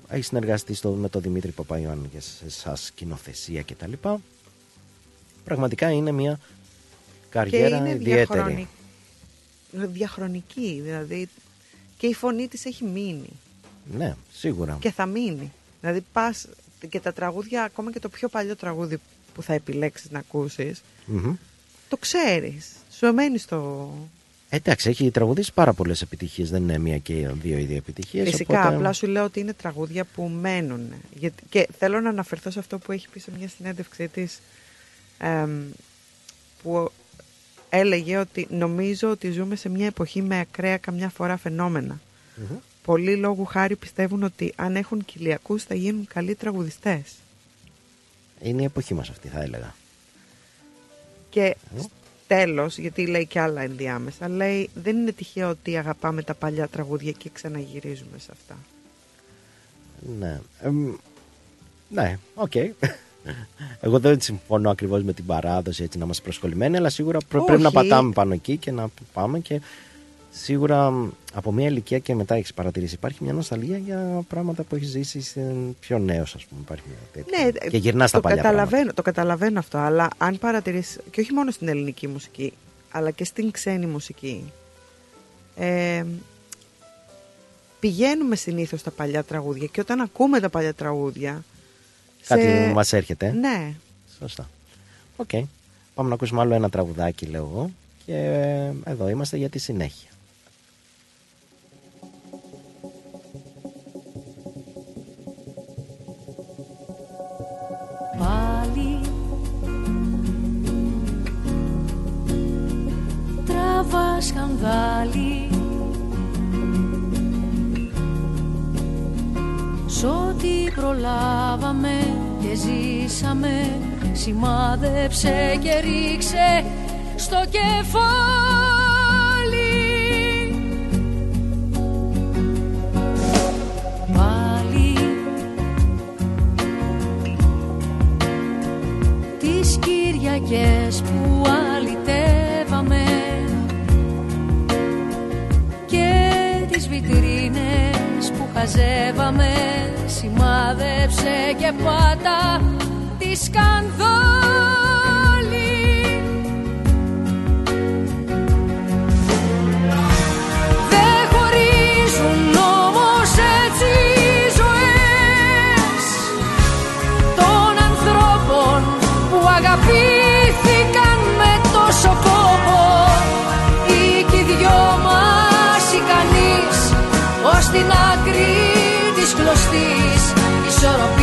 έχει συνεργαστεί στο, με τον Δημήτρη Παπαϊωάννη για σε σαν σκηνοθεσία κτλ. Πραγματικά είναι μια Και καριέρα είναι ιδιαίτερη. διαχρονι... διαχρονική. Δηλαδή και η φωνή της έχει μείνει. Ναι, σίγουρα. Και θα μείνει. Δηλαδή πας και τα τραγούδια, ακόμα και το πιο παλιό τραγούδι που θα επιλέξεις να ακούσεις, Μμμ. το ξέρεις. Σου μένει στο... Εντάξει, έχει τραγουδήσει πάρα πολλές επιτυχίες. Δεν είναι μία και δύο ίδια επιτυχίες. Φυσικά, απλά σου λέω ότι είναι τραγούδια που μένουν. Γιατί... Και θέλω να αναφερθώ σε αυτό που έχει πει σε μια συνέντευξή της εμ, που έλεγε ότι νομίζω ότι ζούμε σε μια εποχή με ακραία καμιά φορά φαινόμενα. Πολλοί λόγου χάρη πιστεύουν ότι αν έχουν κοιλιακούς θα γίνουν καλοί τραγουδιστές. Είναι η εποχή μας αυτή, θα έλεγα. Και τέλος, γιατί λέει και άλλα ενδιάμεσα, λέει δεν είναι τυχαίο ότι αγαπάμε τα παλιά τραγούδια και ξαναγυρίζουμε σε αυτά. Ναι. Εμ, ναι, οκ. Εγώ δεν συμφωνώ ακριβώς με την παράδοση έτσι να είμαστε προσκολλημένοι, αλλά σίγουρα πρέ- πρέπει να Όχι. πατάμε πάνω εκεί και να πάμε και σίγουρα μ, από μια ηλικία και μετά έχεις παρατηρήσει. Υπάρχει μια νοσταλγία για πράγματα που έχεις ζήσει σε πιο νέος, ας πούμε. Υπάρχει μια τέτοια. Ναι, και γυρνάς στα το παλιά καταλαβαίνω, το καταλαβαίνω αυτό, αλλά αν παρατηρείς, και όχι μόνο στην ελληνική μουσική, αλλά και στην ξένη μουσική, ε, πηγαίνουμε συνήθως στα παλιά τραγούδια και όταν ακούμε τα παλιά τραγούδια... Κάτι σε- μας έρχεται. Ναι, Σωστά. Οκ. Πάμε να ακούσουμε άλλο ένα τραγουδάκι, λέω εγώ. Και ε, εδώ είμαστε για τη συνέχεια. Σκανδάλι. Σ' ό,τι προλάβαμε και ζήσαμε Σημάδεψε και ρίξε στο κεφάλι. Πάλι τις Κυριακές που αλυτεύαμε βιτρίνες που χαζεύαμε σημάδεψε και πάτα τη σκανδόνα shut up.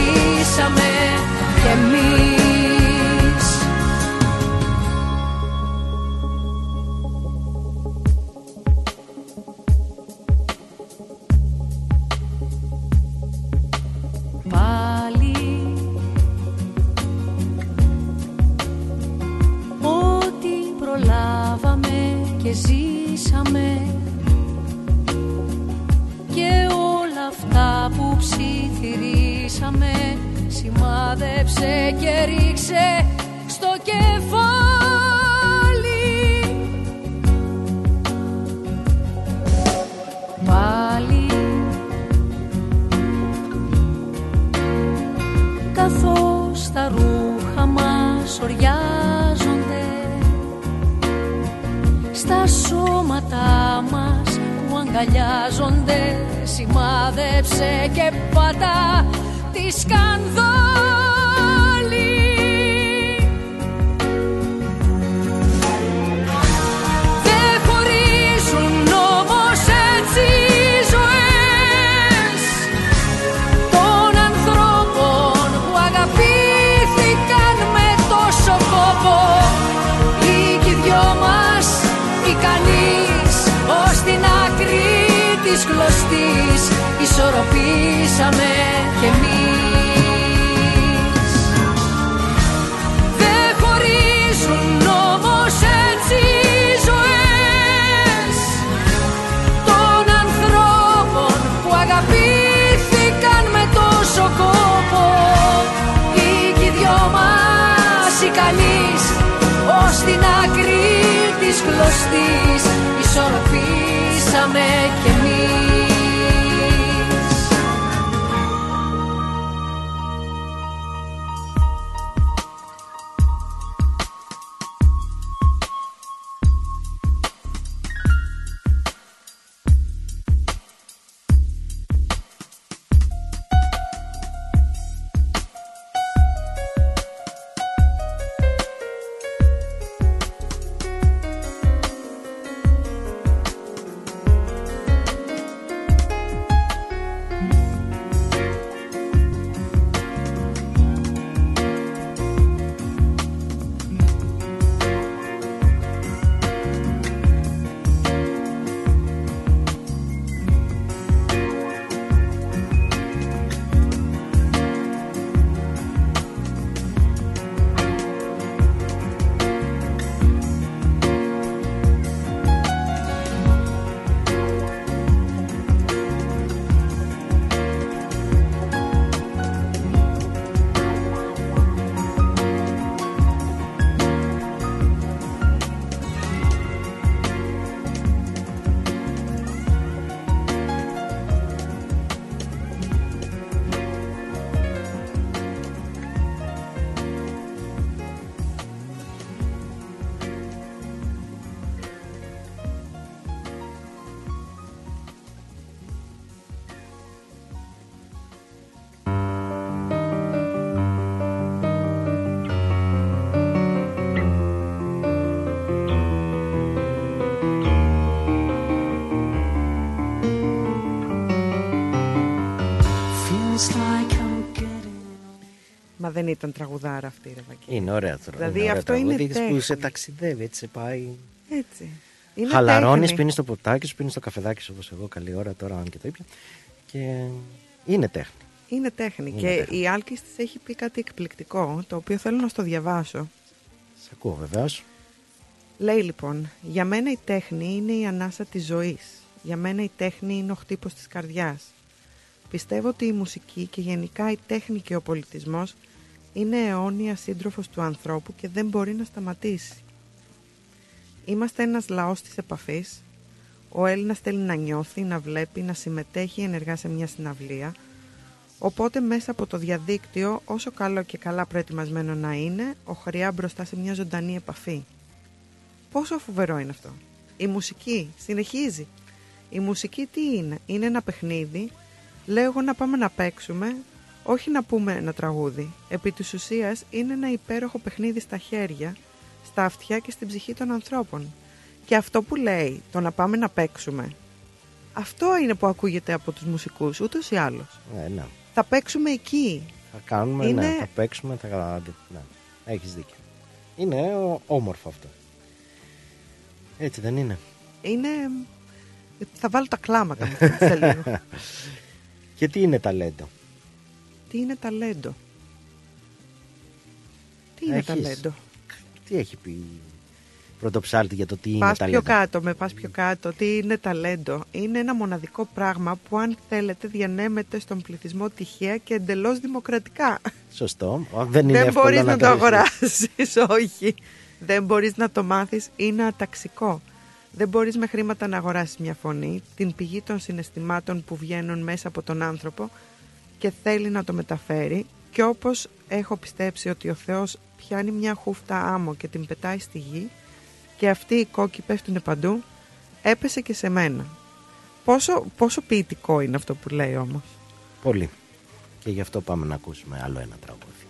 Μα δεν ήταν τραγουδάρα αυτή, ρε Βαγγέλη. Είναι ωραία τώρα. Δηλαδή, ωραία αυτό είναι τραγούδι που τέχνη. σε ταξιδεύει, έτσι σε πάει. Έτσι. Είναι Χαλαρώνεις, τέχνη. πίνεις το ποτάκι σου, πίνεις το καφεδάκι σου όπως εγώ, καλή ώρα τώρα, αν και το ήπια. Και είναι τέχνη. Είναι τέχνη. Είναι και τέχνη. η Άλκης της έχει πει κάτι εκπληκτικό, το οποίο θέλω να στο διαβάσω. Σε ακούω βεβαίως. Λέει λοιπόν, για μένα η τέχνη είναι η ανάσα της ζωής. Για μένα η τέχνη είναι ο χτύπος της καρδιάς. Πιστεύω ότι η μουσική και γενικά η τέχνη και ο πολιτισμός είναι αιώνια σύντροφος του ανθρώπου και δεν μπορεί να σταματήσει. Είμαστε ένας λαός της επαφής. Ο Έλληνας θέλει να νιώθει, να βλέπει, να συμμετέχει ενεργά σε μια συναυλία. Οπότε μέσα από το διαδίκτυο, όσο καλό και καλά προετοιμασμένο να είναι, ο χρειά μπροστά σε μια ζωντανή επαφή. Πόσο φοβερό είναι αυτό. Η μουσική συνεχίζει. Η μουσική τι είναι. Είναι ένα παιχνίδι. Λέω εγώ να πάμε να παίξουμε, όχι να πούμε ένα τραγούδι. Επί της ουσίας είναι ένα υπέροχο παιχνίδι στα χέρια, στα αυτιά και στην ψυχή των ανθρώπων. Και αυτό που λέει, το να πάμε να παίξουμε, αυτό είναι που ακούγεται από τους μουσικούς, ούτως ή άλλως. Ναι, ναι. Θα παίξουμε εκεί. Θα κάνουμε, Είναι- ναι, θα παίξουμε, θα... Ναι, έχεις δίκιο. Είναι ο- όμορφο αυτό. Έτσι δεν είναι. Είναι... Θα βάλω τα κλάματα μου σε λίγο. Και τι είναι ταλέντο; Τι είναι ταλέντο; Τι είναι Έχεις. ταλέντο; Τι έχει πει πρωτοψάλτη για το τι είναι Πας πιο ταλέντο; κάτω, με πας πιο κάτω. Τι είναι ταλέντο; Είναι ένα μοναδικό πράγμα που αν θέλετε διανέμεται στον πληθυσμό τυχαία και εντελώς δημοκρατικά. Σωστό. Ω, Δεν είναι Δεν εύκολο μπορείς να, το κρατήσεις. αγοράσεις, όχι. Δεν μπορείς να το μάθεις, είναι αταξικό. Δεν μπορείς με χρήματα να αγοράσεις μια φωνή, την πηγή των συναισθημάτων που βγαίνουν μέσα από τον άνθρωπο και θέλει να το μεταφέρει και όπως έχω πιστέψει ότι ο Θεός πιάνει μια χούφτα άμμο και την πετάει στη γη και αυτοί οι κόκκι πέφτουν παντού, έπεσε και σε μένα. Πόσο, πόσο ποιητικό είναι αυτό που λέει όμως. Πολύ. Και γι' αυτό πάμε να ακούσουμε άλλο ένα τραγούδι.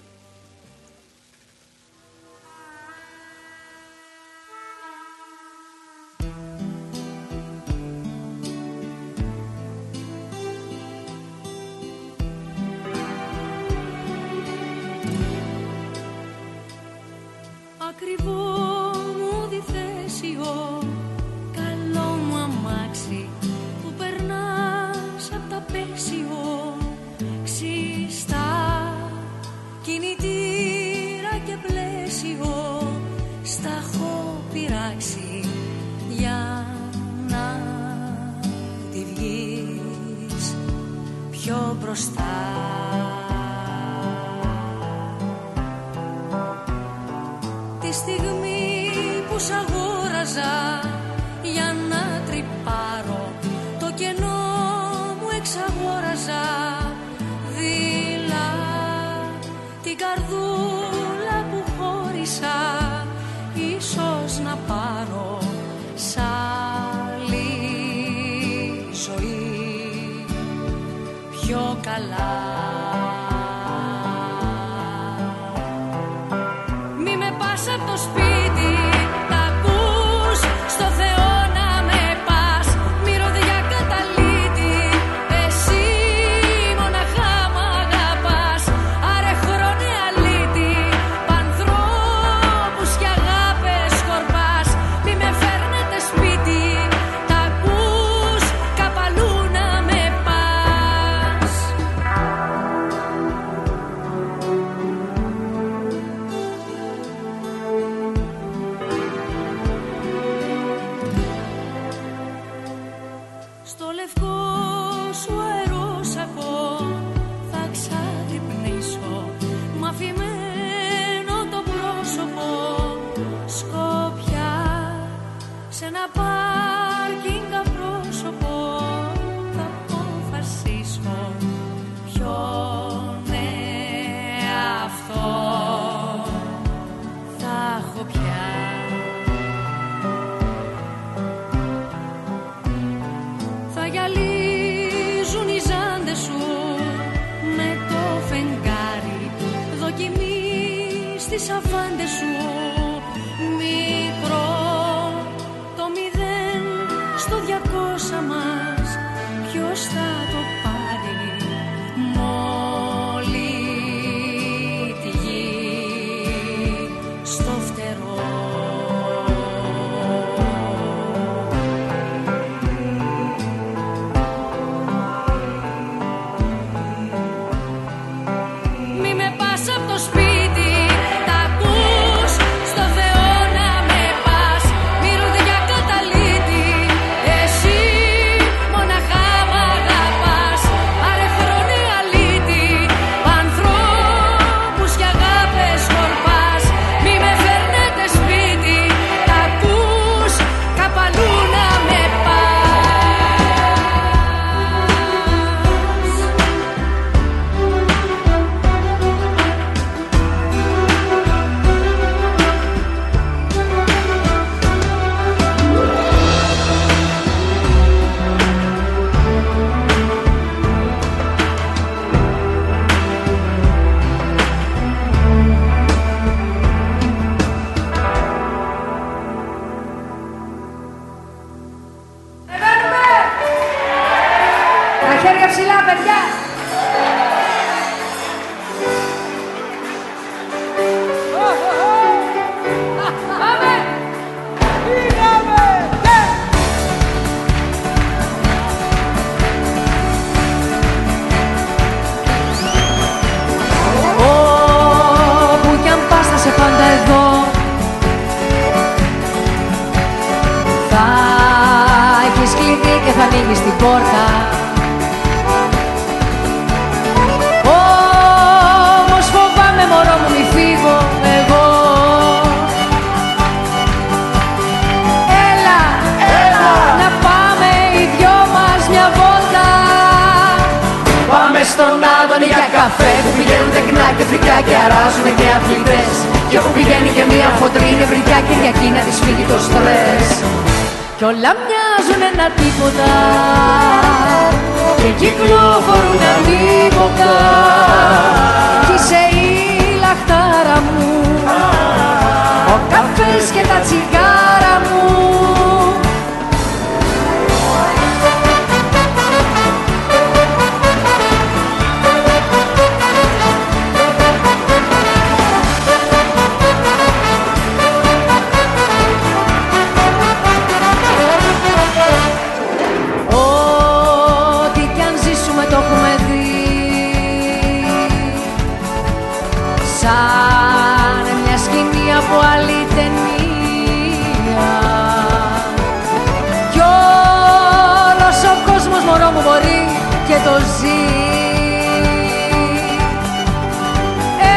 Το ζει.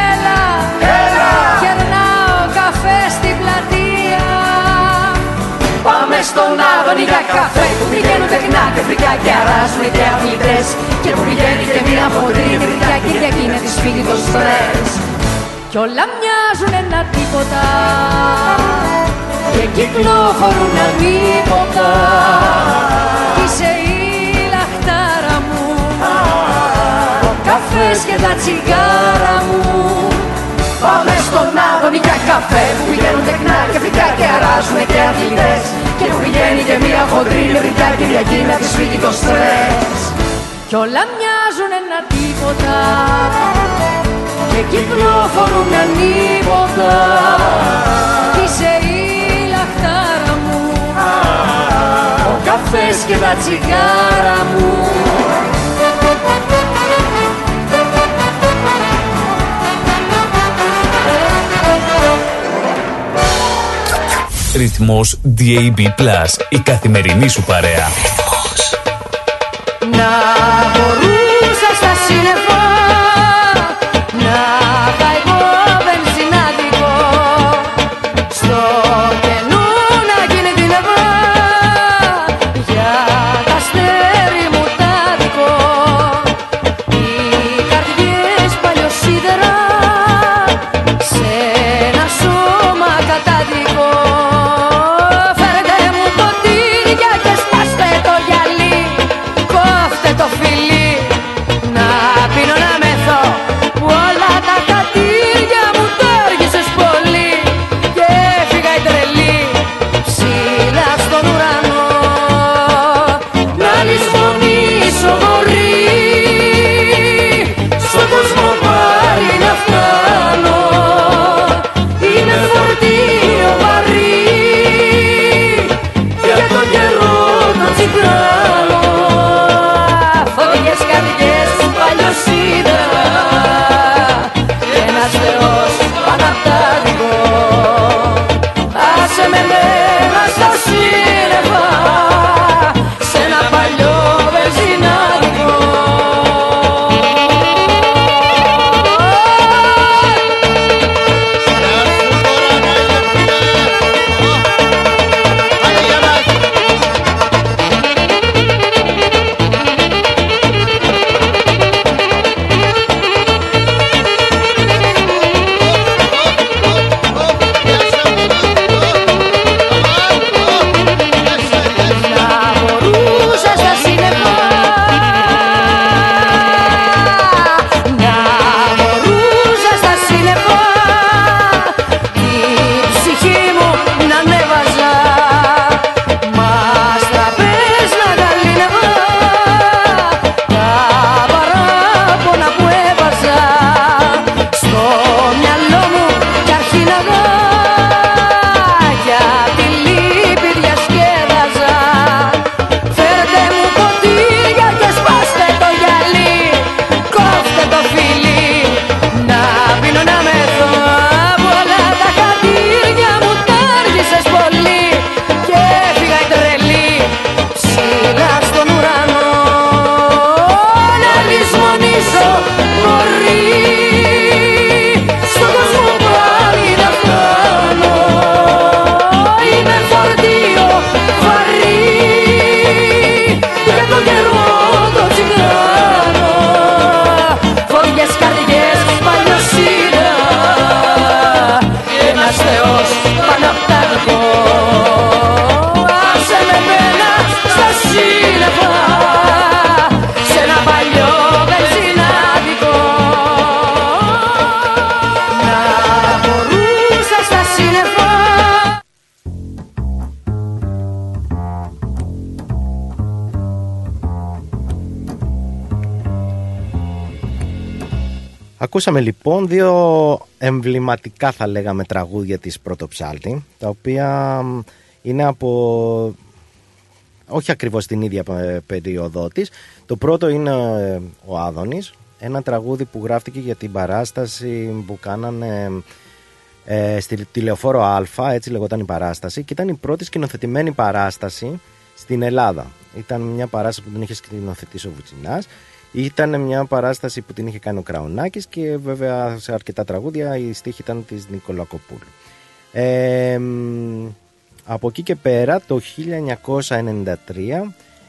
Έλα, έλα, κερνάω καφέ στην πλατεία. Πάμε στον Άδωνη για καφέ Που πηγαίνουν τεχνά και φρικά και αράζουν και αθλητές. Και που πηγαίνει και μία χοντρή νευρικιά Κυριακή να της φύγει το στρες Κι όλα μοιάζουν ένα τίποτα. Και κυκλοφορούν ανίποτα Κι είσαι καφές και τα τσιγάρα μου. Πάμε στον Άδωνη για καφέ Που πηγαίνουν τεχνά και φρικά και αράζουν και αθλητές. Και που πηγαίνει και μία χοντρή νευρικιά Κυριακή να της φύγει το στρες. Κι όλα μοιάζουν ένα τίποτα. Και κυκλοφορούν ανίποτα. Κι είσαι η λαχτάρα μου. Ο καφές και τα τσιγάρα μου Ρυθμός DAB+, η καθημερινή σου παρέα. Να μπορούσα Ακούσαμε λοιπόν δύο εμβληματικά θα λέγαμε τραγούδια της Πρωτοψάλτη τα οποία μ, είναι από όχι ακριβώς την ίδια ε, περίοδό της. Το πρώτο είναι ε, ο Άδωνης, ένα τραγούδι που γράφτηκε για την παράσταση που κάνανε ε, στη τηλεοφόρο Α, έτσι λεγόταν η παράσταση και ήταν η πρώτη σκηνοθετημένη παράσταση στην Ελλάδα. Ήταν μια παράσταση που την είχε σκηνοθετήσει ο Βουτσινάς ήταν μια παράσταση που την είχε κάνει ο Κραουνάκης και βέβαια σε αρκετά τραγούδια η στίχη ήταν της Νικολακοπούλου. Ε, μ, από εκεί και πέρα το 1993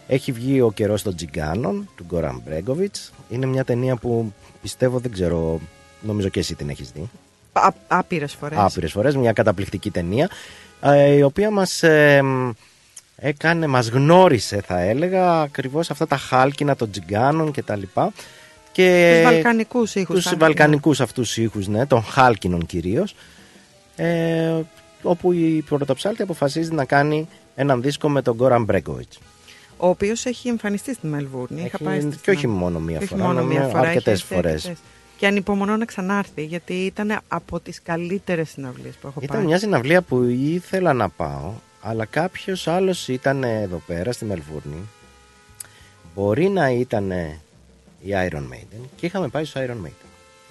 έχει βγει ο καιρός των Τζιγκάνων του Γκόραν Μπρέγκοβιτς. Είναι μια ταινία που πιστεύω δεν ξέρω, νομίζω και εσύ την έχεις δει. Α, άπειρες φορές. Άπειρες φορές, μια καταπληκτική ταινία ε, η οποία μας ε, μ, έκανε, μας γνώρισε θα έλεγα ακριβώς αυτά τα χάλκινα των τζιγκάνων και τα λοιπά και Τους βαλκανικούς ήχους. τους θα έλεγα. βαλκανικούς αυτούς ήχους, ναι, των χάλκινων κυρίως ε, όπου η πρωτοψάλτη αποφασίζει να κάνει έναν δίσκο με τον Γκόραν Μπρέγκοβιτς. Ο οποίος έχει εμφανιστεί στη Μελβούρνη. Είχα Έχει- πάει στη και όχι συναυλία. μόνο μία Όχι φορά, μόνο νομίζω μία φορά, αρκετές έχει έρθει φορές. αρκετές. Και ανυπομονώ να ξανάρθει, γιατί ήταν από τις καλύτερες συναυλίες που έχω Ήταν πάει. μια συναυλία που ήθελα να πάω, αλλά κάποιος άλλος ήταν εδώ πέρα στη Μελβούρνη. Μπορεί να ήταν η Iron Maiden και είχαμε πάει στο Iron Maiden.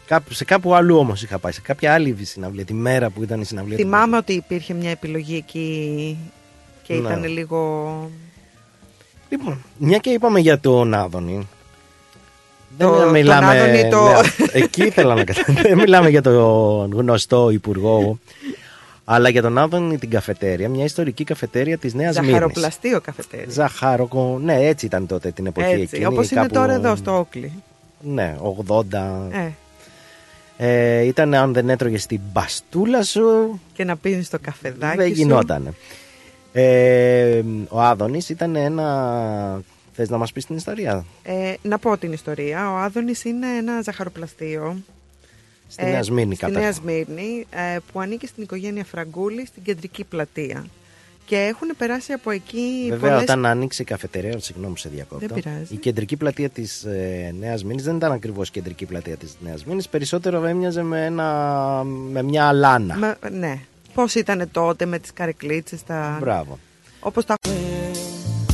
Κάπου, σε κάπου αλλού όμως είχα πάει, σε κάποια άλλη συναυλία, τη μέρα που ήταν η συναυλία. του Θυμάμαι ότι υπήρχε μια επιλογή εκεί και Ναι. ήταν λίγο... Λοιπόν, μια και είπαμε για τον Άδωνη. Το- Δεν μιλάμε. τον Άδωνη το- ναι, εκεί ήθελα να καταλάβω. Δεν μιλάμε για τον γνωστό υπουργό. Αλλά για τον Άδωνη την καφετέρια, μια ιστορική καφετέρια της Νέας Μύρνης. Ζαχαροπλαστείο καφετέρια. Ζαχάροκο, ναι, έτσι ήταν τότε την εποχή Έτσι, εκείνη. όπως είναι κάπου- τώρα εδώ στο Όκλι. Ναι, 80. Ε, Ε, ήταν αν δεν έτρωγε την μπαστούλα σου, και να πίνεις το καφεδάκι δεν σου. γινότανε. Ε, ο Άδωνης ήταν ένα... Θες να μας πεις την ιστορία; Ε, να πω την ιστορία. Ο Άδωνης είναι ένα ζαχαροπλαστείο Στη Νέα Σμύρνη στη κατά. Νέα Σμύρνη, ε, που ανήκει στην οικογένεια Φραγκούλη στην κεντρική πλατεία. Και έχουν περάσει από εκεί Βέβαια, πολλές... όταν άνοιξε η καφετερία, συγγνώμη που σε διακόπτω. Δεν πειράζει. Η κεντρική πλατεία της ε, Νέας Μήνη δεν ήταν ακριβώς κεντρική πλατεία της Νέας Μήνη. Περισσότερο έμοιαζε με, ένα, με μια αλάνα. Με- ναι. Πώς ήταν τότε με τις καρεκλίτσες, τα... Μπράβο. όπως τα...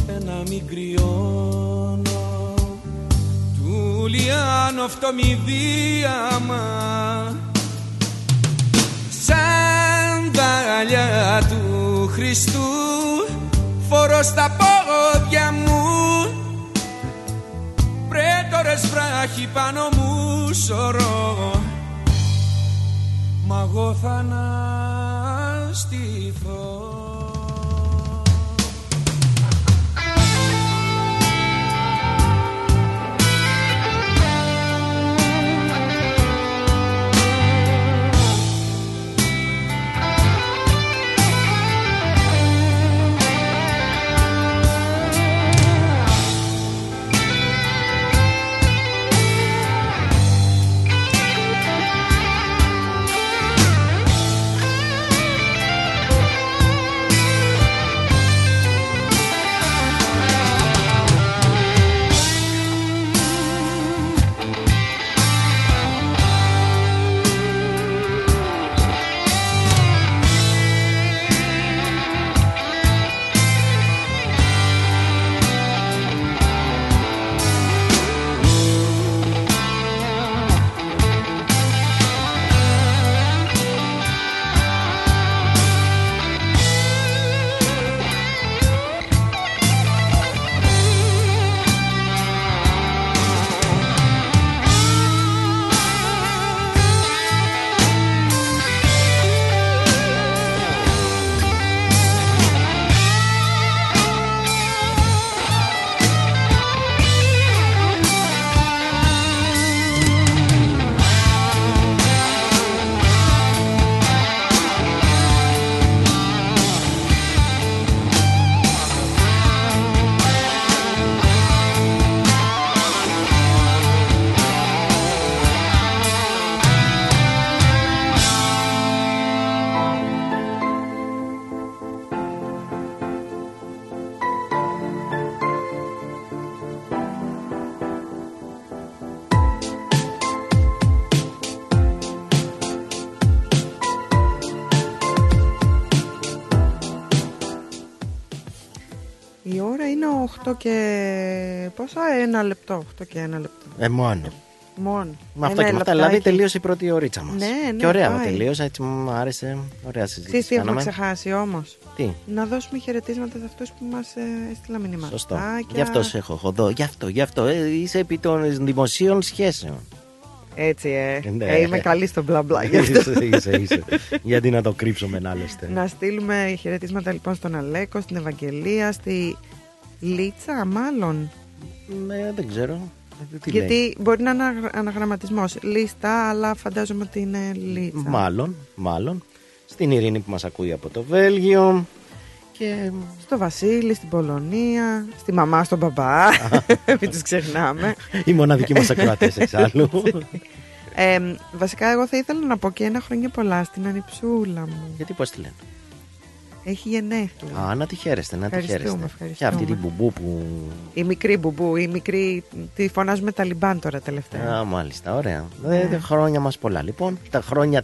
ένα μικριόνο του λιάνο φτωμιδίαμα σαν δαλιά του Χριστού φορώ στα πόδια μου. Πρέτορες βράχοι πάνω μου σωρώ. Μα εγώ θα αναστηθώ 8 και. Πόσα, ένα λεπτό. 8 και ένα λεπτό. Ε, μόνο. Μόνο. Με αυτό Ένα και με αυτά. λεπτάκι. Δηλαδή τελείωσε η πρώτη ωρίτσα μας. Ναι, ναι, Και ωραία πάει. τελείωσε, έτσι μου άρεσε. Ωραία συζήτηση. Ξέρεις τι έχουμε κάναμε. ξεχάσει όμως; Τι; Να δώσουμε χαιρετίσματα σε αυτούς που μας ε, έστειλαν μηνύματα. Σωστό. Γι' αυτό σε έχω χωδό. Γι' αυτό, γι' αυτό. Ε, είσαι επί των δημοσίων σχέσεων. Έτσι, ε. Ναι. ε είμαι καλή στο μπλα μπλα. γι' αυτό. είσαι, είσαι, είσαι. Γιατί να το κρύψουμε άλλωστε. Να στείλουμε χαιρετίσματα λοιπόν στον Αλέκο, στην Ευαγγελία, στη Λίτσα, μάλλον. Ναι, δεν ξέρω. Ε, Τι Γιατί λέει. μπορεί να είναι αναγραμματισμός. Λίστα, αλλά φαντάζομαι ότι είναι Λίτσα. Μάλλον, μάλλον. Στην Ειρήνη που μας ακούει από το Βέλγιο. Και Στο Βασίλη, στην Πολωνία, στη μαμά, στον μπαμπά. Μην του ξεχνάμε. οι μοναδικοί μας ακροατές εξάλλου. Ε, βασικά, εγώ θα ήθελα να πω και ένα χρόνια πολλά στην ανιψούλα μου. Γιατί πώς τη λένε; Έχει γενέθλια. Α, να τη χαίρεστε, να τη Ευχαριστούμε, χαίρεστε. ευχαριστούμε. Και αυτή την μπουμπού που... Η μικρή μπουμπού, η μικρή. Τη φωνάζουμε Ταλιμπάν τώρα τελευταία. Α, μάλιστα, ωραία. Ναι. Ε, χρόνια μας πολλά. Λοιπόν, τα χρόνια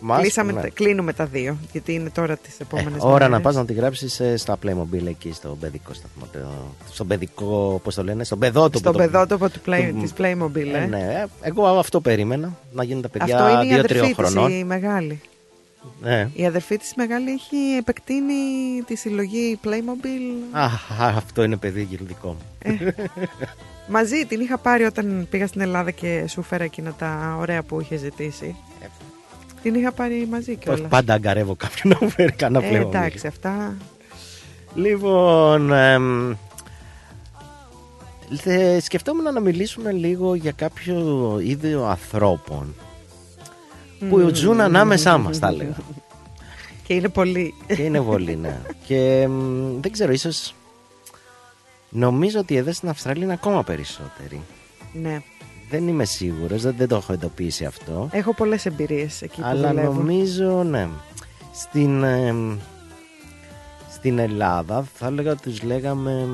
μας... Κλείσαμε, ναι. κλείνουμε τα δύο, γιατί είναι τώρα τις Ε, επόμενες ώρα να πας να τη γράψεις ε, στα Playmobil εκεί στο παιδικό σταθμό. το- Στον παιδικό, πώς το λένε, στον παιδότοπο. Στον το- παιδότοπο του Play, του- της Playmobil, Ε, ε. ναι, ε, εγώ αυτό περίμενα. Να γίνουν τα παιδιά Αυτό είναι η αδερφή 2-3 της, χρονών. η μεγάλη. Ναι. Η αδερφή της μεγάλη έχει επεκτείνει τη συλλογή Playmobil. Α, α, αυτό είναι παιδί γυρδικό μου. Μαζί την είχα πάρει όταν πήγα στην Ελλάδα και σου φέρα εκείνα τα ωραία που είχε ζητήσει. Την είχα πάρει μαζί Όχι, κιόλας. πάντα αγκαρεύω κάποιον να μου φέρει κανένα Ε, πλέον. εντάξει, αυτά. Λοιπόν, εμ, θε- σκεφτόμουν να μιλήσουμε λίγο για κάποιο είδο ανθρώπων που ζουν ανάμεσά μας, θα έλεγα. Και είναι πολύ. Και είναι πολύ, ναι. Και εμ, δεν ξέρω, ίσως νομίζω ότι εδώ στην Αυστραλία είναι ακόμα περισσότεροι. ναι. Δεν είμαι σίγουρος, δεν, δεν το έχω εντοπίσει αυτό. Έχω πολλές εμπειρίες εκεί που Αλλά δουλεύω. νομίζω, ναι. Στην, εμ, στην Ελλάδα θα έλεγα ότι τους λέγαμε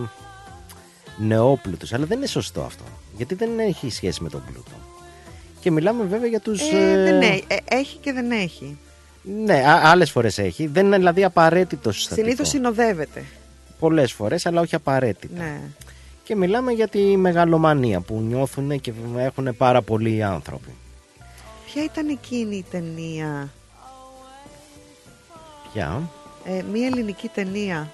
νεόπλουτους. Αλλά δεν είναι σωστό αυτό. Γιατί δεν έχει σχέση με τον πλούτο. Και μιλάμε βέβαια για τους... Ε, ε, δεν έχει. Ε, έχει και δεν έχει. Ναι, α- άλλες φορές έχει. Δεν είναι δηλαδή απαραίτητο συστατικό. Συνήθως συνοδεύεται. Πολλές φορές, αλλά όχι απαραίτητα. Ναι. Και μιλάμε για τη μεγαλομανία που νιώθουν και έχουν πάρα πολλοί άνθρωποι. Ποια ήταν εκείνη η ταινία, Ποια; ε, μια ελληνική ταινία.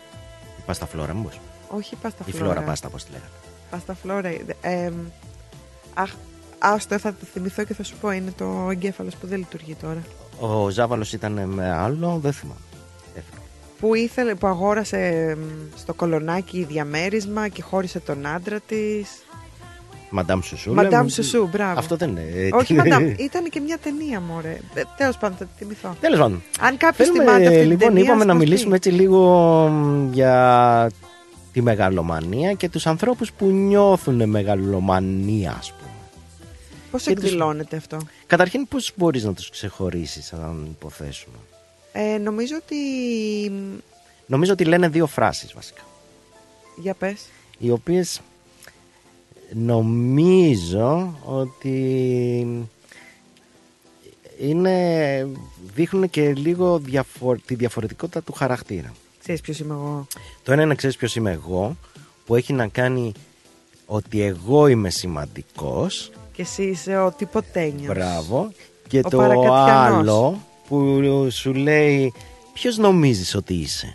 Η Πάστα Φλόρα, μήπως. Όχι Πάστα Η Φλόρα. Φλόρα Πάστα, πώς τη λέγανε. Πάστα Φλόρα. Ε, αχ, άστο, θα το θυμηθώ και θα σου πω. Είναι το εγκέφαλος που δεν λειτουργεί τώρα. Ο Ζάβαλος ήταν με άλλο, δεν θυμάμαι. Δεν θυμάμαι. Που, ήθελε, που αγόρασε μ, στο κολονάκι διαμέρισμα και χώρισε τον άντρα της. Μαντάμ Σουσού. Μαντάμ λέμε. Σουσού, μπράβο. Αυτό δεν είναι. Όχι, μαντάμ. Ήταν και μια ταινία, μωρέ. Ε, Τέλος πάντων, θα τη θυμηθώ. Τέλος πάντων. Αν κάποιος Θέλουμε, θυμάται αυτή την λοιπόν, ταινία, είπαμε ας να μας πει. μιλήσουμε έτσι λίγο μ, για τη μεγαλομανία και τους ανθρώπους που νιώθουν μεγαλομανία, ας πούμε. Πώς και τους- εκδηλώνεται αυτό; Καταρχήν, πώς μπορείς να τους ξεχωρίσεις, αν υποθέσουμε; Ε, νομίζω ότι. μ, Νομίζω ότι λένε δύο φράσεις βασικά. Για πες. οι οποίες νομίζω ότι είναι, δείχνουν και λίγο διαφορ, τη διαφορετικότητα του χαρακτήρα. Ξέρεις ποιος είμαι εγώ; Το ένα είναι ξέρεις ποιος είμαι εγώ που έχει να κάνει ότι εγώ είμαι σημαντικός Και εσύ είσαι ο τυποτένιος. Μπράβο Και Ο το παρακατιανός. άλλο που σου λέει ποιος νομίζεις ότι είσαι;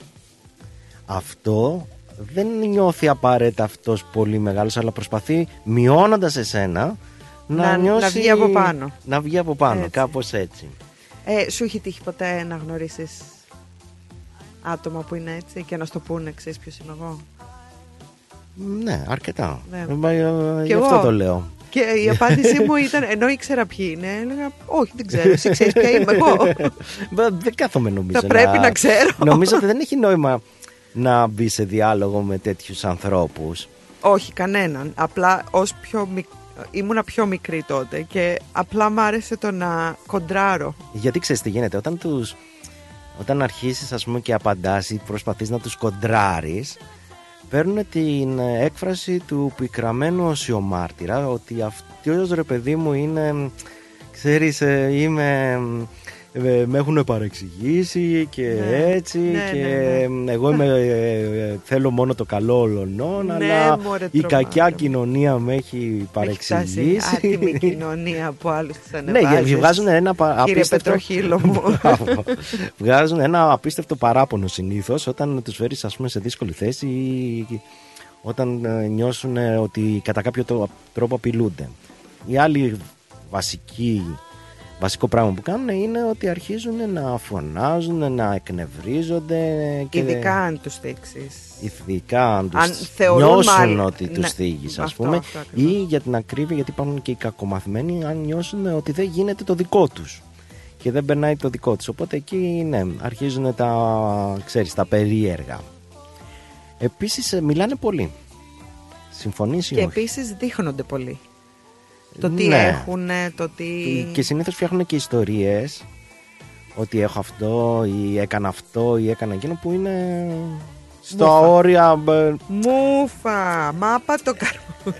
Αυτό δεν νιώθει απαραίτητα αυτός πολύ μεγάλος αλλά προσπαθεί μειώνοντας εσένα να, Να- να νιώσει... βγει από πάνω. Να βγει από πάνω, Έτσι. κάπως έτσι. Ε, σου έχει τύχει ποτέ να γνωρίσεις άτομα που είναι έτσι και να στο πούνε, ξέρεις ποιος είμαι εγώ; Ναι, αρκετά. Ναι. Ε, μα, ε, Κι Γι' εγώ. αυτό το λέω. Και η απάντησή μου ήταν, ενώ ήξερα ποιοι είναι, έλεγα, όχι δεν ξέρω, εσύ ξέρεις ποια είμαι εγώ. Μπα, Δεν κάθομαι νομίζω. Θα πρέπει να ξέρω. Νομίζω ότι δεν έχει νόημα να μπει σε διάλογο με τέτοιους ανθρώπους. όχι, κανέναν. Απλά ως πιο μικ... ήμουνα πιο μικρή τότε και απλά μ' άρεσε το να κοντράρω. Γιατί ξέρεις τι γίνεται, όταν τους... Όταν αρχίσεις ας πούμε και απαντάς ή προσπαθείς να τους κοντράρεις παίρνουν την έκφραση του πικραμένου οσιομάρτυρα ότι αυτός ρε παιδί μου είναι ξέρεις ε, είμαι ε, με έχουν παρεξηγήσει και Ναι. έτσι Ναι, και ναι, ναι. εγώ είμαι, ε, ε, θέλω μόνο το καλό όλων Ναι, αλλά μωρέ, η τρομάρα. κακιά κοινωνία με έχει Έχει φτάσει παρεξηγήσει. άτιμη κοινωνία που άλλους τους Ναι, ανεβάζεις. γιατί βγάζουν ένα πα- Κύριε απίστευτο. Πετροχύλο μου. Μπράβο. βγάζουν ένα απίστευτο παράπονο συνήθως όταν τους φέρεις, ας πούμε, σε δύσκολη θέση ή όταν ε, νιώσουν ε, ότι κατά κάποιο το- τρόπο απειλούνται. Η άλλη βασική, βασικό πράγμα που κάνουν είναι ότι αρχίζουν να φωνάζουν, να εκνευρίζονται. Και Ειδικά αν τους θίξεις. Ειδικά αν, τους Αν θεωρούν νιώσουν μάλλον- ότι τους ναι, θίγεις ας αυτό, πούμε αυτό ακριβώς. ή για την ακρίβεια γιατί υπάρχουν και οι κακομαθημένοι αν νιώσουν ότι δεν γίνεται το δικό τους και δεν περνάει το δικό τους οπότε εκεί ναι αρχίζουν τα ξέρεις τα περίεργα επίσης ε, μιλάνε πολύ συμφωνείς ή Και όχι; επίσης δείχνονται πολύ. Το τι Ναι. έχουν, το τι... και συνήθως φτιάχνουν και ιστορίες ότι έχω αυτό ή έκανα αυτό ή έκανα εκείνο που είναι στα Μούφα. όρια ε, Μούφα, μάπα το καρό.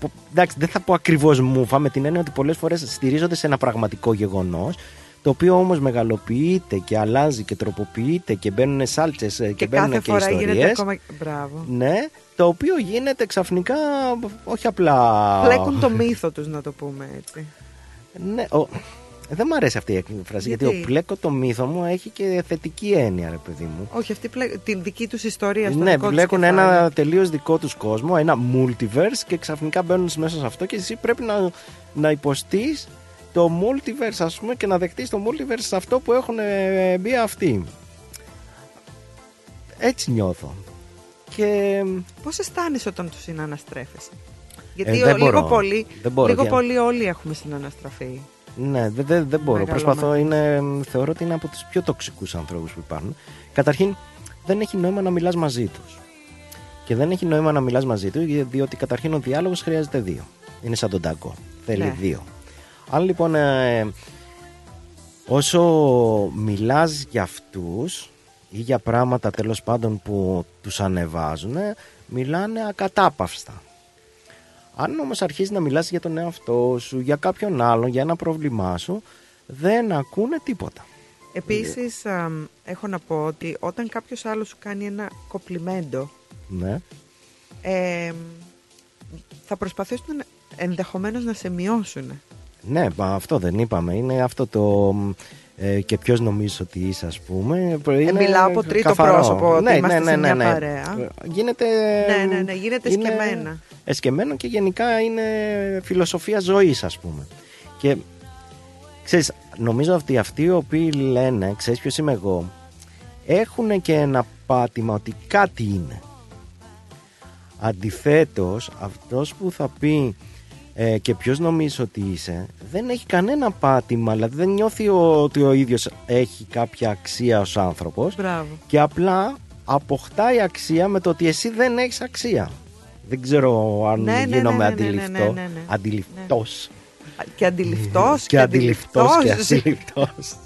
που- εντάξει, δεν θα πω ακριβώς μούφα, με την έννοια ότι πολλές φορές στηρίζονται σε ένα πραγματικό γεγονός, το οποίο όμως μεγαλοποιείται και αλλάζει και τροποποιείται και μπαίνουν σάλτσες και, Και μπαίνουν κάθε και φορά γίνεται ιστορίες. ακόμα... Μπράβο. Ναι, το οποίο γίνεται ξαφνικά όχι απλά. Πλέκουν το μύθο τους να το πούμε έτσι. Ναι, ο... Δεν μου αρέσει αυτή η έκφραση γιατί, Γιατί; ο πλέκω το μύθο μου έχει και θετική έννοια, ρε παιδί μου. Όχι, αυτή πλέ... την δική τους ιστορία στο Ναι, δικό τους μπλέκουν κεφάλι. ένα τελείως δικό τους κόσμο, ένα multiverse και ξαφνικά μπαίνουν μέσα σε αυτό και εσύ πρέπει να, να υποστείς το multiverse, ας πούμε, και να δεχτείς το multiverse σε αυτό που έχουν ε, μπει αυτοί. Έτσι νιώθω. Και Πώς αισθάνεσαι όταν τους συναναστρέφεσαι; Γιατί Ε, δεν ο- λίγο, μπορώ. πολύ, Δεν μπορώ, λίγο και- πολύ όλοι έχουμε συναναστραφεί. ναι, δεν δεν- δεν μπορώ. Μεγαλωμένος. Προσπαθώ, είναι, θεωρώ ότι είναι από τους πιο τοξικούς ανθρώπους που υπάρχουν. Καταρχήν, δεν έχει νόημα να μιλάς μαζί τους. Και δεν έχει νόημα να μιλάς μαζί τους, διότι καταρχήν ο διάλογος χρειάζεται δύο. Είναι σαν τον τάγκο. Θέλει Ναι. δύο. Αν λοιπόν ε, όσο μιλάς για αυτούς ή για πράγματα τέλος πάντων που τους ανεβάζουν μιλάνε ακατάπαυστα αν όμως αρχίσεις να μιλάς για τον εαυτό σου για κάποιον άλλον, για ένα πρόβλημά σου δεν ακούνε τίποτα Επίσης, αμ, έχω να πω ότι όταν κάποιος άλλος σου κάνει ένα κοπλιμέντο, ναι. ε, θα προσπαθήσουν να- ενδεχομένως να σε μειώσουν. ναι, μα αυτό δεν είπαμε είναι αυτό το ε, και ποιος νομίζεις ότι είσαι ας πούμε είναι μιλάω από τρίτο καθαρό. πρόσωπο, ότι ναι, είμαστε ναι, σε ναι, μια ναι. παρέα. Ε, γίνεται Ναι, ναι, ναι, γίνεται είναι εσκεμμένα. εσκεμμένο και γενικά είναι φιλοσοφία ζωής ας πούμε και ξέρεις νομίζω ότι αυτοί οι οποίοι λένε ξέρεις ποιος είμαι εγώ έχουν και ένα πάτημα ότι κάτι είναι αντιθέτως αυτός που θα πει ε, και ποιος νομίζει ότι είσαι δεν έχει κανένα πάτημα δηλαδή δεν νιώθει ο- ότι ο ίδιος έχει κάποια αξία ως άνθρωπος Μπράβο. και απλά αποκτάει αξία με το ότι εσύ δεν έχεις αξία δεν ξέρω αν Ναι, ναι, ναι, γίνομαι ναι, ναι, ναι, αντιληπτό ναι, ναι, ναι. αντιληπτός Και αντιληφτός και αντιληπτός και αντιληφτός. αντιληπτός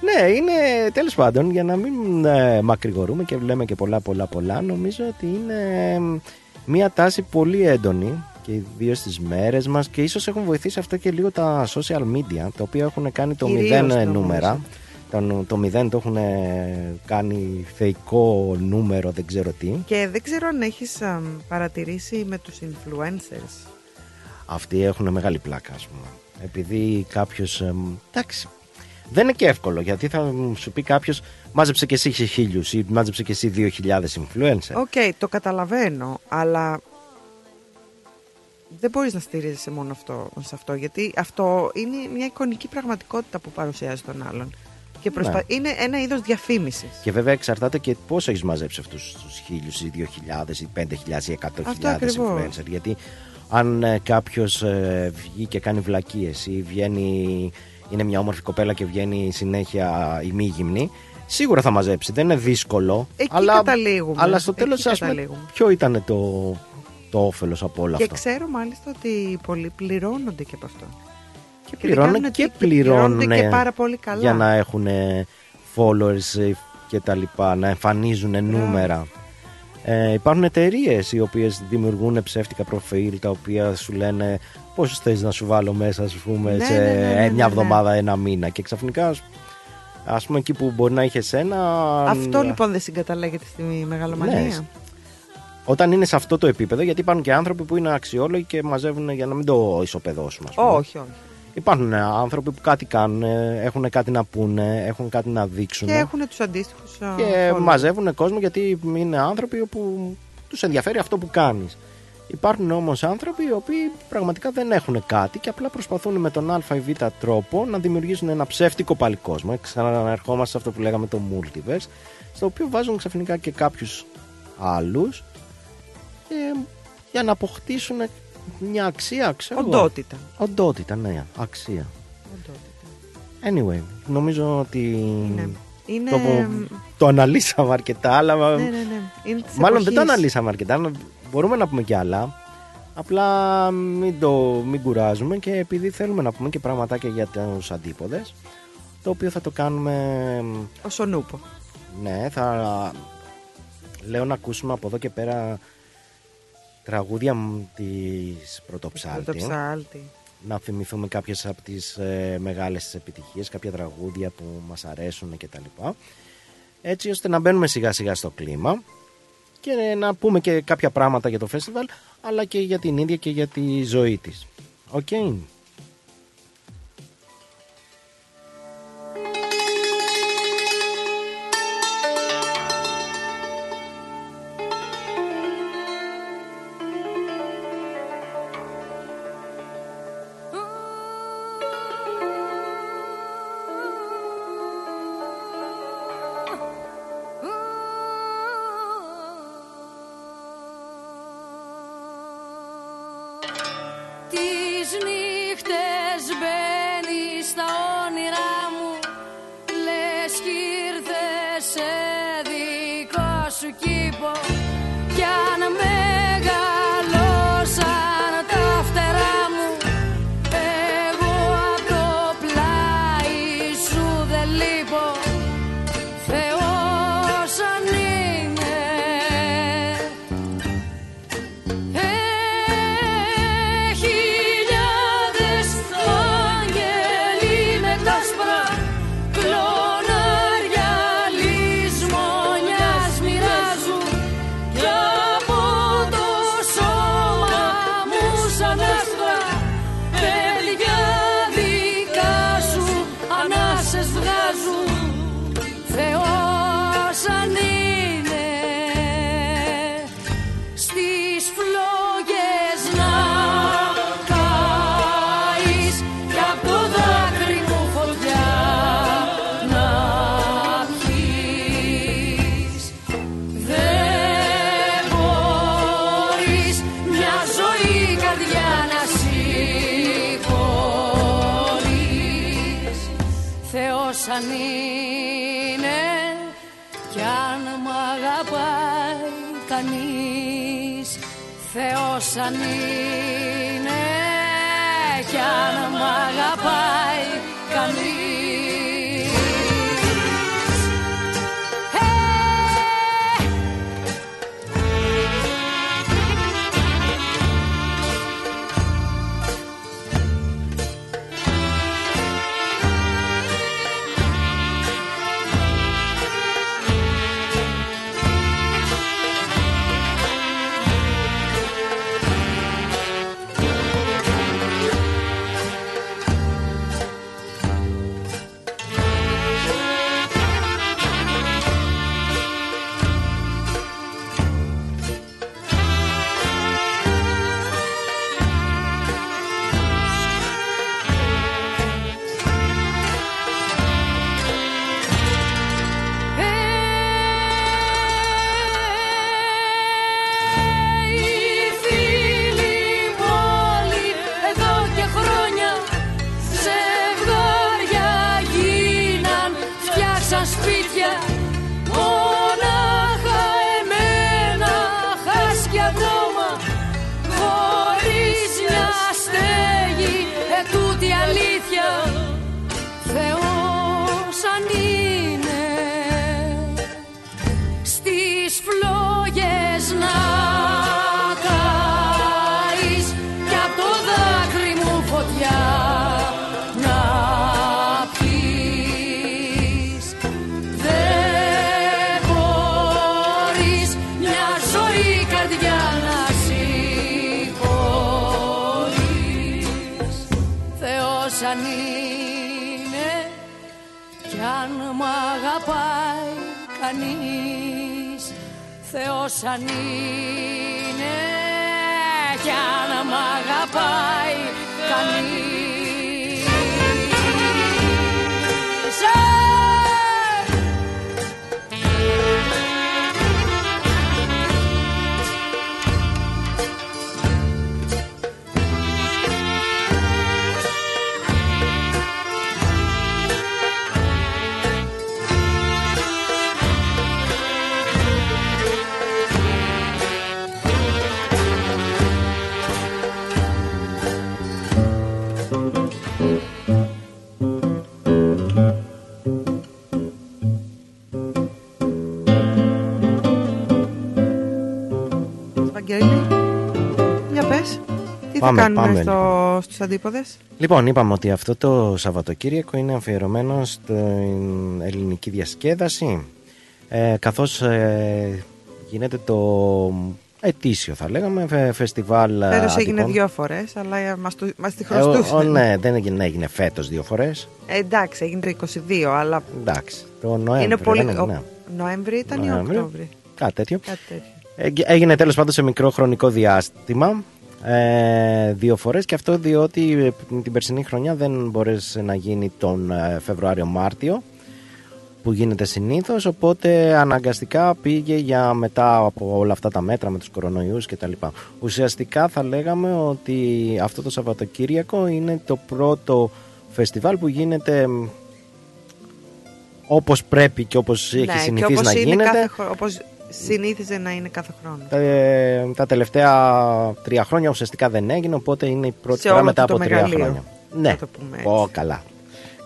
ναι είναι τέλος πάντων για να μην ε, μακρηγορούμε και λέμε και πολλά πολλά πολλά νομίζω ότι είναι ε, μια τάση πολύ έντονη και ιδίω στις μέρες μας και ίσως έχουν βοηθήσει αυτό και λίγο τα social media τα οποία έχουν κάνει το Κυρίως, μηδέν νομίζω. νούμερα το, νου- το μηδέν το έχουν ε, κάνει θεϊκό νούμερο δεν ξέρω τι Και δεν ξέρω αν έχεις αμ, παρατηρήσει με τους influencers. Αυτοί έχουν μεγάλη πλάκα, ας πούμε. Επειδή κάποιος. εντάξει. Δεν είναι και εύκολο γιατί θα σου πει κάποιος μάζεψε και εσύ χίλιους ή μάζεψε και εσύ δύο χιλιάδες influencer. OK, το καταλαβαίνω, αλλά δεν μπορείς να στηρίζεσαι μόνο αυτό, σε αυτό, γιατί αυτό είναι μια εικονική πραγματικότητα που παρουσιάζει τον άλλον. Και προσπα... Ναι. είναι ένα είδος διαφήμισης. Και βέβαια εξαρτάται και πώς έχεις μαζέψει αυτούς τους χίλιους ή δύο χιλιάδες ή πέντε χιλιάδες ή εκατό Αυτό χιλιάδες ακριβώς. influencer. Γιατί αν ε, κάποιος βγει και κάνει βλακίες ή βγαίνει. Είναι μια όμορφη κοπέλα και βγαίνει συνέχεια ημίγυμνη, σίγουρα θα μαζέψει. Δεν είναι δύσκολο. Εκεί αλλά, καταλήγουμε. Αλλά στο Εκεί τέλος, ας πούμε, καταλήγουμε. ποιο ήταν το, το όφελος από όλα Και αυτά. ξέρω μάλιστα ότι πολλοί πληρώνονται και από αυτό. Και δεν πληρώνουν κάνουν και τι- και πληρώνονται πληρώνουν και πάρα πολύ καλά. για να έχουν ε, followers ε, και τα λοιπά, να εμφανίζουν νούμερα. Ε, υπάρχουν εταιρείες οι οποίες δημιουργούν ψεύτικα προφίλ τα οποία σου λένε Πόσου θες να σου βάλω μέσα, ας πούμε, Ναι, σε ναι, ναι, ναι, ναι, μια ναι. εβδομάδα, ένα μήνα. Και ξαφνικά, ας πούμε, εκεί που μπορεί να είχες ένα. Αυτό λοιπόν δεν συγκαταλέγεται στη μεγαλομανία. Ναι. Όταν είναι σε αυτό το επίπεδο, γιατί υπάρχουν και άνθρωποι που είναι αξιόλογοι και μαζεύουν για να μην το ισοπεδώσουμε. ας πούμε. όχι, όχι. Υπάρχουν ε, άνθρωποι που κάτι κάνουν, ε, έχουν κάτι να πούνε, έχουν κάτι να δείξουν. Και έχουν τους αντίστοιχους. και μαζεύουν κόσμο γιατί είναι άνθρωποι που τους ενδιαφέρει αυτό που κάνεις. Υπάρχουν όμως άνθρωποι οι οποίοι πραγματικά δεν έχουν κάτι και απλά προσπαθούν με τον α ή β τρόπο να δημιουργήσουν ένα ψεύτικο πάλι κόσμο. Ε, Ξαναερχόμαστε σε αυτό που λέγαμε το multiverse, στο οποίο βάζουν ξαφνικά και κάποιους άλλους ε, για να αποκτήσουν μια αξία, ξέρω εγώ. Οντότητα. Οντότητα, ναι, αξία. Anyway, νομίζω ότι Ναι. Είναι. το, το αναλύσαμε αρκετά, αλλά Ναι, ναι, ναι. Είναι της μάλλον δεν το εποχής. αναλύσαμε αρκετά. να- Μπορούμε να πούμε και άλλα. Απλά μην το μην κουράζουμε και επειδή θέλουμε να πούμε και πραγματάκια για τους αντίποδες το οποίο θα το κάνουμε Ο Σονούπο. ναι θα λέω να ακούσουμε από εδώ και πέρα τραγούδια μ, της Πρωτοψάλτη Το ψάλτη. να θυμηθούμε κάποιες από τις ε, μεγάλες της επιτυχίες, κάποια τραγούδια που μας αρέσουν και τα λοιπά. Έτσι ώστε να μπαίνουμε σιγά σιγά στο κλίμα και να πούμε και κάποια πράγματα για το φεστιβάλ αλλά και για την ίδια και για τη ζωή της. Οκ. Τις αν είναι κι αν μ' αγαπάει Θεός αν είναι. Κι αν μ' αγαπάει Βαγγέλη, για πες. Τι Πάμε, θα κάνουμε πάμε, στο, στους αντίποδες; Λοιπόν, είπαμε ότι αυτό το Σαββατοκύριακο είναι αφιερωμένο στην ελληνική διασκέδαση ε, καθώς ε, γίνεται το ετήσιο θα λέγαμε φε- φεστιβάλ ε, Φέτος έγινε Αττικών. δύο φορές, αλλά ε, μας, το, μας τη Ε, ο- χρωστούσαν. ο, ναι, δεν έγινε, έγινε φέτος δύο φορές Ε, εντάξει, έγινε το 22, αλλά Εντάξει, το Νοέμβρη είναι πολύ... δεν έγινε, ναι. ο- Νοέμβρη ήταν ή Νοέμβρη. Οκτώβρη; Κάτι τέτοιο Κάτι τέτοιο. Εγ- Έγινε τέλος πάντων σε μικρό χρονικό διάστημα ε, δύο φορές και αυτό διότι ε, την περσινή χρονιά δεν μπορέσε να γίνει τον ε, Φεβρουάριο-Μάρτιο που γίνεται συνήθως οπότε αναγκαστικά πήγε για μετά από όλα αυτά τα μέτρα με τους κορονοϊούς και τα λοιπά. Ουσιαστικά θα λέγαμε ότι αυτό το Σαββατοκύριακο είναι το πρώτο φεστιβάλ που γίνεται μ, όπως πρέπει και όπως έχει Ναι, και συνηθίσει όπως να είναι γίνεται Κάθε, χρο- όπως συνήθιζε να είναι κάθε χρόνο. τα, ε, τα τελευταία τρία χρόνια ουσιαστικά δεν έγινε, οπότε είναι η πρώτη Σε φορά όλο μετά το από τρία μεγαλείο. χρόνια. Ναι, Να το πούμε έτσι. Ω, καλά.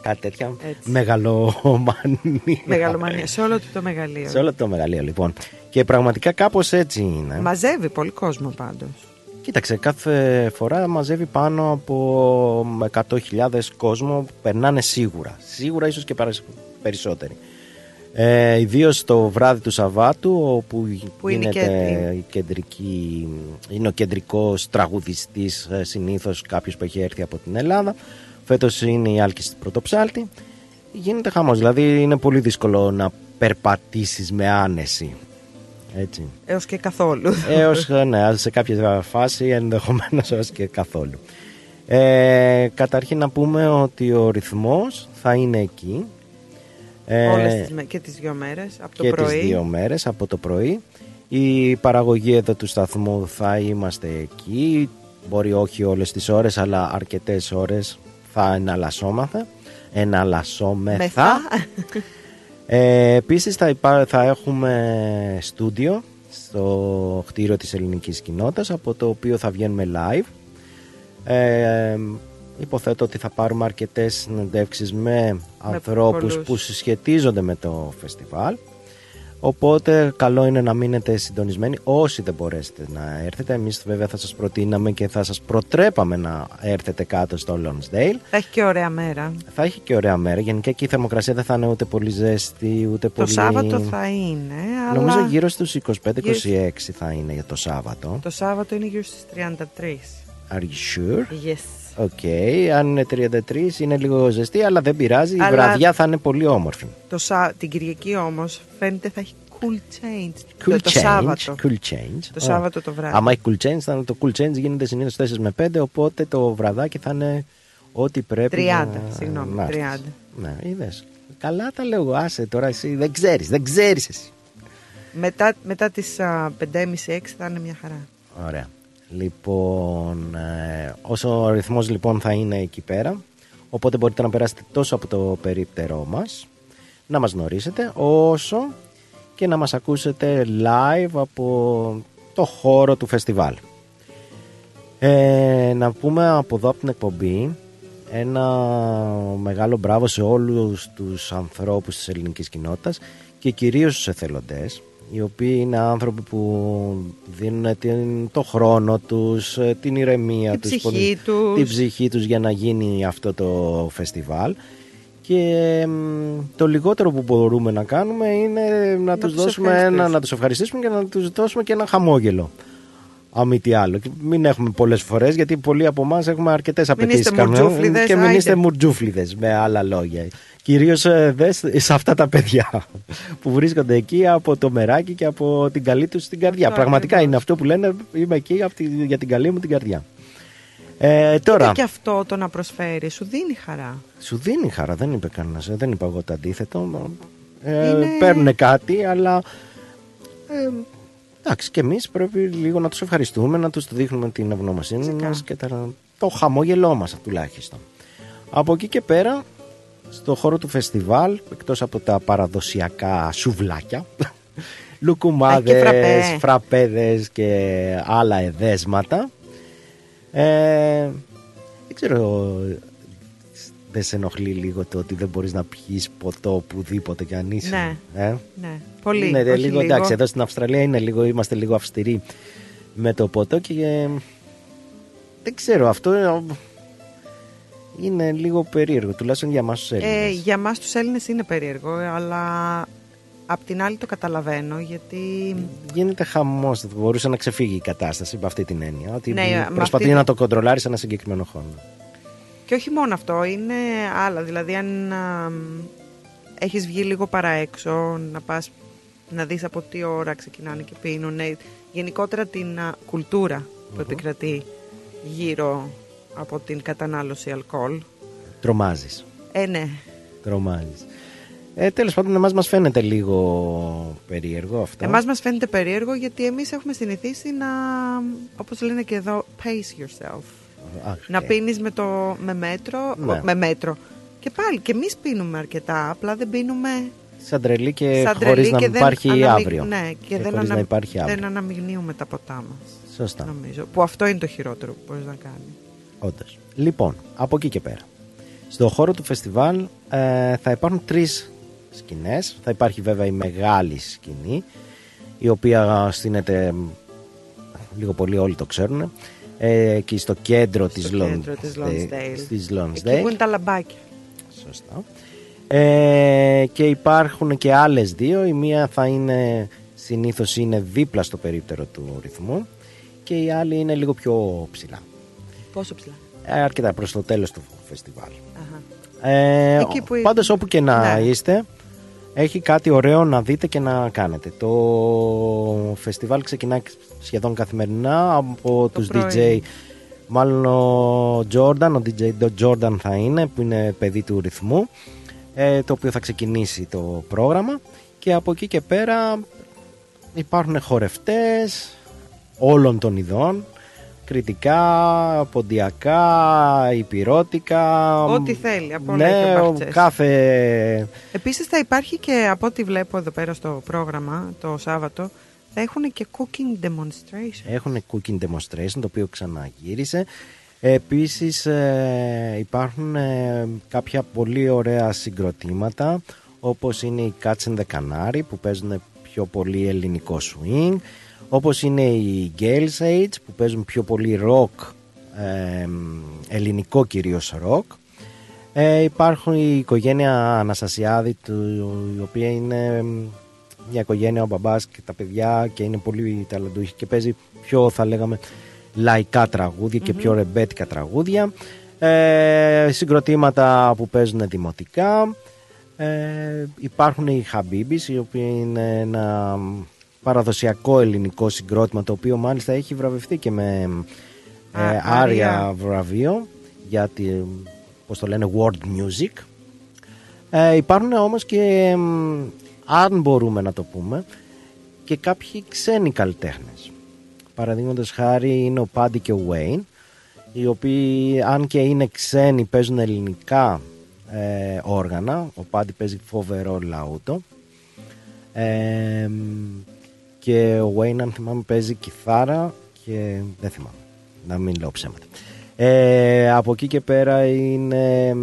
Κάτι τέτοια Έτσι. μεγαλομανία. Μεγαλομανία, σε όλο του το μεγαλείο. Σε όλο το μεγαλείο, λοιπόν. Και πραγματικά κάπως έτσι είναι. Μαζεύει πολύ κόσμο πάντως. Κοίταξε, κάθε φορά μαζεύει πάνω από 100.000 κόσμο που περνάνε σίγουρα. Σίγουρα ίσως και παρασ- περισσότεροι. Ε, Ιδίως το βράδυ του Σαββάτου, όπου Που είναι γίνεται και- η κεντρική, είναι ο κεντρικός τραγουδιστής ε, συνήθως κάποιος που έχει έρθει από την Ελλάδα. Φέτος είναι η Άλκης στην Πρωτοψάλτη. Γίνεται χαμός, δηλαδή είναι πολύ δύσκολο να περπατήσεις με άνεση. Έτσι. Έως και καθόλου. Έως, ναι, σε κάποια φάση ενδεχομένως έως και καθόλου. Ε, καταρχήν να πούμε ότι ο ρυθμός θα είναι εκεί. Ε, Όλες τις, με- και τις δύο μέρες, από το και πρωί. τις δύο μέρες από το πρωί. Η παραγωγή εδώ του σταθμού θα είμαστε εκεί. Μπορεί όχι όλες τις ώρες, αλλά αρκετές ώρες θα εναλλασσόμαστε. Εναλλασσόμεθα. Μεθά. Ε, επίσης θα, υπά- θα έχουμε στούντιο στο κτίριο της ελληνικής κοινότητας από το οποίο θα βγαίνουμε live. Ε, υποθέτω ότι θα πάρουμε αρκετές συνεντεύξεις με ανθρώπους πολλούς. που συσχετίζονται με το φεστιβάλ. Οπότε καλό είναι να μείνετε συντονισμένοι όσοι δεν μπορέσετε να έρθετε. Εμείς βέβαια θα σας προτείναμε και θα σας προτρέπαμε να έρθετε κάτω στο Lonsdale. Θα έχει και ωραία μέρα. Θα έχει και ωραία μέρα. Γενικά εκεί η θερμοκρασία δεν θα είναι ούτε πολύ ζέστη, ούτε Το πολύ. Σάββατο θα είναι, αλλά Νομίζω γύρω στους 25-26 Γύρω- θα είναι για το Σάββατο. το Σάββατο είναι γύρω στις 33. Are you sure? Yes. OK, αν είναι 33 είναι λίγο ζεστή, αλλά δεν πειράζει. Η Αλλά- βραδιά θα είναι πολύ όμορφη. Το Σα... Την Κυριακή όμως φαίνεται θα έχει cool change. Cool το, το change. Σάββατο. Cool change. Το Ω. Σάββατο το βράδυ. Άμα έχει cool change, θα είναι το cool change γίνεται συνήθως 4 με 5, οπότε το βραδάκι θα είναι ό,τι πρέπει. 30, να- συγγνώμη, να έρθεις. 30. Ναι, είδες. Καλά τα λέω, άσε τώρα εσύ, δεν ξέρεις, δεν ξέρεις εσύ. Μετά, μετά τις 5.30-6 θα είναι μια χαρά. Ωραία. Λοιπόν, ε, όσο ο ρυθμός λοιπόν θα είναι εκεί πέρα, οπότε μπορείτε να περάσετε τόσο από το περίπτερό μας, να μας γνωρίσετε, όσο και να μας ακούσετε live από το χώρο του φεστιβάλ. Ε, να πούμε από εδώ από την εκπομπή ένα μεγάλο μπράβο σε όλους τους ανθρώπους της ελληνικής κοινότητας και κυρίως στους εθελοντές οι οποίοι είναι άνθρωποι που δίνουν την, το χρόνο τους, ε, την ηρεμία Την τους, ψυχή που- τους. την ψυχή τους για να γίνει αυτό το φεστιβάλ και μ, το λιγότερο που μπορούμε να κάνουμε είναι να, τους τους δώσουμε ευχαριστήσουμε. ένα, να τους ευχαριστήσουμε και να τους δώσουμε και ένα χαμόγελο. Αν μη τι άλλο. Και μην έχουμε πολλές φορές, γιατί πολλοί από εμάς έχουμε αρκετές απαιτήσεις. είστε μουρτζούφλιδες, Και μην άιντε. είστε μουρτζούφλιδες, με άλλα λόγια. Κυρίως σε αυτά τα παιδιά που βρίσκονται εκεί από το μεράκι και από την καλή τους την καρδιά. Αυτό Πραγματικά ακριβώς. είναι αυτό που λένε, είμαι εκεί από τη- για την καλή μου την καρδιά. Ε, τώρα, Και αυτό το να προσφέρει σου δίνει χαρά. σου δίνει χαρά, δεν είπε κανένας, δεν είπα εγώ το αντίθετο. Ε, Είναι- Παίρνουν κάτι, αλλά. Ε, εντάξει, και εμείς πρέπει λίγο να τους ευχαριστούμε, να τους δείχνουμε την ευγνωμοσύνη Φυσικά. μας και τα, το χαμόγελό μας τουλάχιστον. Από εκεί και πέρα, στο χώρο του φεστιβάλ, εκτός από τα παραδοσιακά σουβλάκια, και λουκουμάδες, φραπέ. φραπέδες και άλλα εδέσματα, ε, δεν ξέρω, δεν σε ενοχλεί λίγο το ότι δεν μπορείς να πιείς ποτό οπουδήποτε κι αν είσαι. Ναι. Ε; Ναι, πολύ. Είναι όχι λίγο, εντάξει, εδώ στην Αυστραλία είναι λίγο, είμαστε λίγο αυστηροί με το ποτό και ε, δεν ξέρω, αυτό ε, είναι λίγο περίεργο, τουλάχιστον για εμάς τους Ε, Έλληνες. για μας τους Έλληνες είναι περίεργο, αλλά απ' την άλλη το καταλαβαίνω, γιατί Γίνεται χαμός, θα μπορούσε να ξεφύγει η κατάσταση με αυτή την έννοια, ότι Ναι, με προσπαθεί αυτή να τη- το κοντρολάρεις σε ένα συγκεκριμένο χρόνο. Και όχι μόνο αυτό, είναι άλλα. Δηλαδή, αν α, μ, έχεις βγει λίγο παρά έξω, να πας να δεις από τι ώρα ξεκινάνε και πίνουν, ε, γενικότερα την α, κουλτούρα που επικρατεί γύρω από την κατανάλωση αλκοόλ. Τρομάζεις, Ε, ναι. τρομάζεις. Ε, τέλος πάντων, εμάς μας φαίνεται λίγο περίεργο αυτό. Εμάς μας φαίνεται περίεργο γιατί εμείς έχουμε συνηθίσει να, όπως λένε και εδώ, pace yourself. Αχ, Να ε, πίνεις με, το, με μέτρο, Ναι. με μέτρο. Και πάλι, και εμείς πίνουμε αρκετά, απλά δεν πίνουμε Σαν τρελή και σαν χωρίς τρελή να και δεν υπάρχει αναμειγ- αύριο. Ναι, και, δεν, χωρίς να υπάρχει αύριο. δεν αναμειγνύουμε τα ποτά μας, Σωστά. νομίζω. Που αυτό είναι το χειρότερο που μπορείς να κάνεις. Όντως. Λοιπόν, από εκεί και πέρα. Στο χώρο του φεστιβάλ ε, θα υπάρχουν τρεις σκηνές. Θα υπάρχει βέβαια η μεγάλη σκηνή, η οποία στείνεται, μ, λίγο πολύ όλοι το ξέρουν, ε, εκεί στο κέντρο της Στο Lon- κέντρο της Lonsdale. της Εκεί Lonsdale. που είναι τα λαμπάκια. Σωστά. Ε, και υπάρχουν και άλλες δύο. Η μία θα είναι συνήθως είναι δίπλα στο περίπτερο του ρυθμού και η άλλη είναι λίγο πιο ψηλά. Πόσο ψηλά; Ε, αρκετά προς το τέλος του φεστιβάλ. Αχα. Ε, Εκεί που- Πάντως όπου και να Ναι. είστε έχει κάτι ωραίο να δείτε και να κάνετε. Το φεστιβάλ ξεκινάει σχεδόν καθημερινά από τους πρωί. DJ Μάλλον ο Jordan, ο DJ το Jordan θα είναι που είναι παιδί του ρυθμού ε, το οποίο θα ξεκινήσει το πρόγραμμα και από εκεί και πέρα υπάρχουν χορευτές όλων των ειδών κριτικά, ποντιακά, υπηρώτικα Ό,τι θέλει, από όλα ναι, έχει ο ο μπαχτσές. κάθε Επίσης θα υπάρχει και από ό,τι βλέπω εδώ πέρα στο πρόγραμμα το Σάββατο θα έχουν και cooking demonstration. Έχουν cooking demonstration το οποίο ξαναγύρισε. Επίσης ε, υπάρχουν ε, κάποια πολύ ωραία συγκροτήματα όπως είναι οι Cats and the Canary που παίζουν πιο πολύ ελληνικό swing όπως είναι οι Gales Age που παίζουν πιο πολύ rock ε, ελληνικό κυρίως rock. Ε, υπάρχουν η οικογένεια Αναστασιάδη του, η οποία είναι μια οικογένεια ο μπαμπάς και τα παιδιά και είναι πολύ ταλαντούχοι και παίζει πιο θα λέγαμε λαϊκά τραγούδια και πιο ρεμπέτικα τραγούδια. Ε, συγκροτήματα που παίζουν δημοτικά. Ε, υπάρχουν οι Χαμπίμπης οι οποίοι είναι ένα παραδοσιακό ελληνικό συγκρότημα το οποίο μάλιστα έχει βραβευτεί και με ε, Α, άρια άρια. βραβείο για τη, πώς το λένε world music. Ε, υπάρχουν όμως και μ, αν μπορούμε να το πούμε και κάποιοι ξένοι καλλιτέχνες παραδείγματος χάρη είναι ο Πάντι και ο Wayne οι οποίοι αν και είναι ξένοι παίζουν ελληνικά ε, όργανα. Ο Πάντι παίζει φοβερό λαούτο. Ε, και ο Wayne αν θυμάμαι παίζει κιθάρα και δεν θυμάμαι. Να μην λέω ψέματα. Ε, από εκεί και πέρα είναι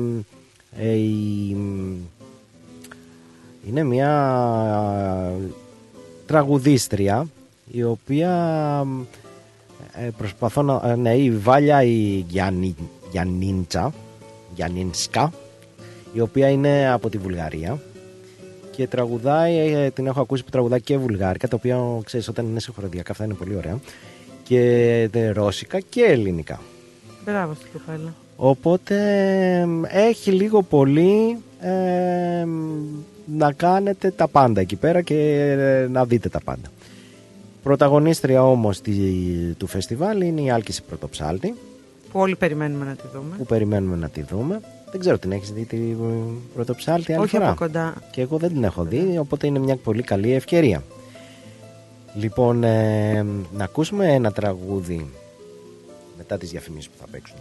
ε, η, είναι μια τραγουδίστρια η οποία ε, προσπαθώ να... ε, Ναι, η Βάλια η Γιάννη, Γιάννιντσα Γιάννινσκα η οποία είναι από τη Βουλγαρία και τραγουδάει, ε, την έχω ακούσει που τραγουδάει και βουλγάρικα τα οποία ξέρεις όταν είναι σε χοροδιακά αυτά είναι πολύ ωραία και ε, ρώσικα και ελληνικά. Μπράβο στην κοπέλα. Οπότε ε, έχει λίγο πολύ ε, να κάνετε τα πάντα εκεί πέρα και ε, να δείτε τα πάντα. Πρωταγωνίστρια όμως τη- του φεστιβάλ είναι η Άλκηση Πρωτοψάλτη Που όλοι περιμένουμε να τη δούμε. που περιμένουμε να τη δούμε. Δεν ξέρω την έχεις δει τη ε, Πρωτοψάλτη άλλη Όχι φορά; από κοντά. Και εγώ δεν την έχω δει, οπότε είναι μια πολύ καλή ευκαιρία. Λοιπόν, ε, να ακούσουμε ένα τραγούδι μετά τις διαφημίσεις που θα παίξουν.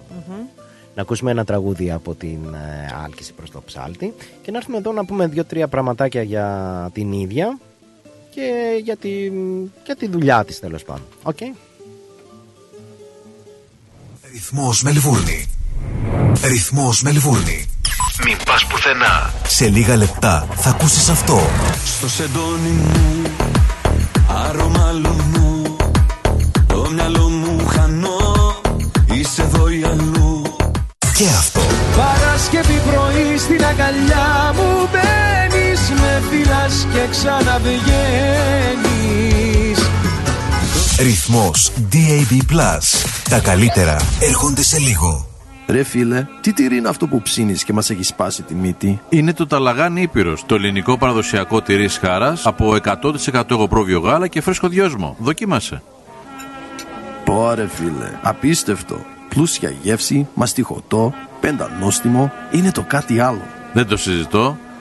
Να ακούσουμε ένα τραγούδι από την ε, Άλκηστη Πρωτοψάλτη και να έρθουμε εδώ να πούμε δύο-τρία πραγματάκια για την ίδια και για τη, για τη δουλειά της τέλος πάντων. Οκ. Ρυθμός Μελβούρνη. Ρυθμός Μελβούρνη. Μην πας πουθενά. Σε λίγα λεπτά θα ακούσεις αυτό. Στο σεντόνι μου Άρωμα λουνού και ξαναβγαίνεις Ρυθμός DAB+. Τα καλύτερα έρχονται σε λίγο. Ρε φίλε, τι τυρί είναι αυτό που ψήνεις και μας έχει σπάσει τη μύτη; Είναι το ταλαγάνι Ήπειρος, το ελληνικό παραδοσιακό τυρί χάρας από 100% εγωπρόβιο γάλα και φρέσκο δυόσμο. Δοκίμασε. Πόρε φίλε, απίστευτο. Πλούσια γεύση, μαστιχωτό, πεντανόστιμο, είναι το κάτι άλλο. Δεν το συζητώ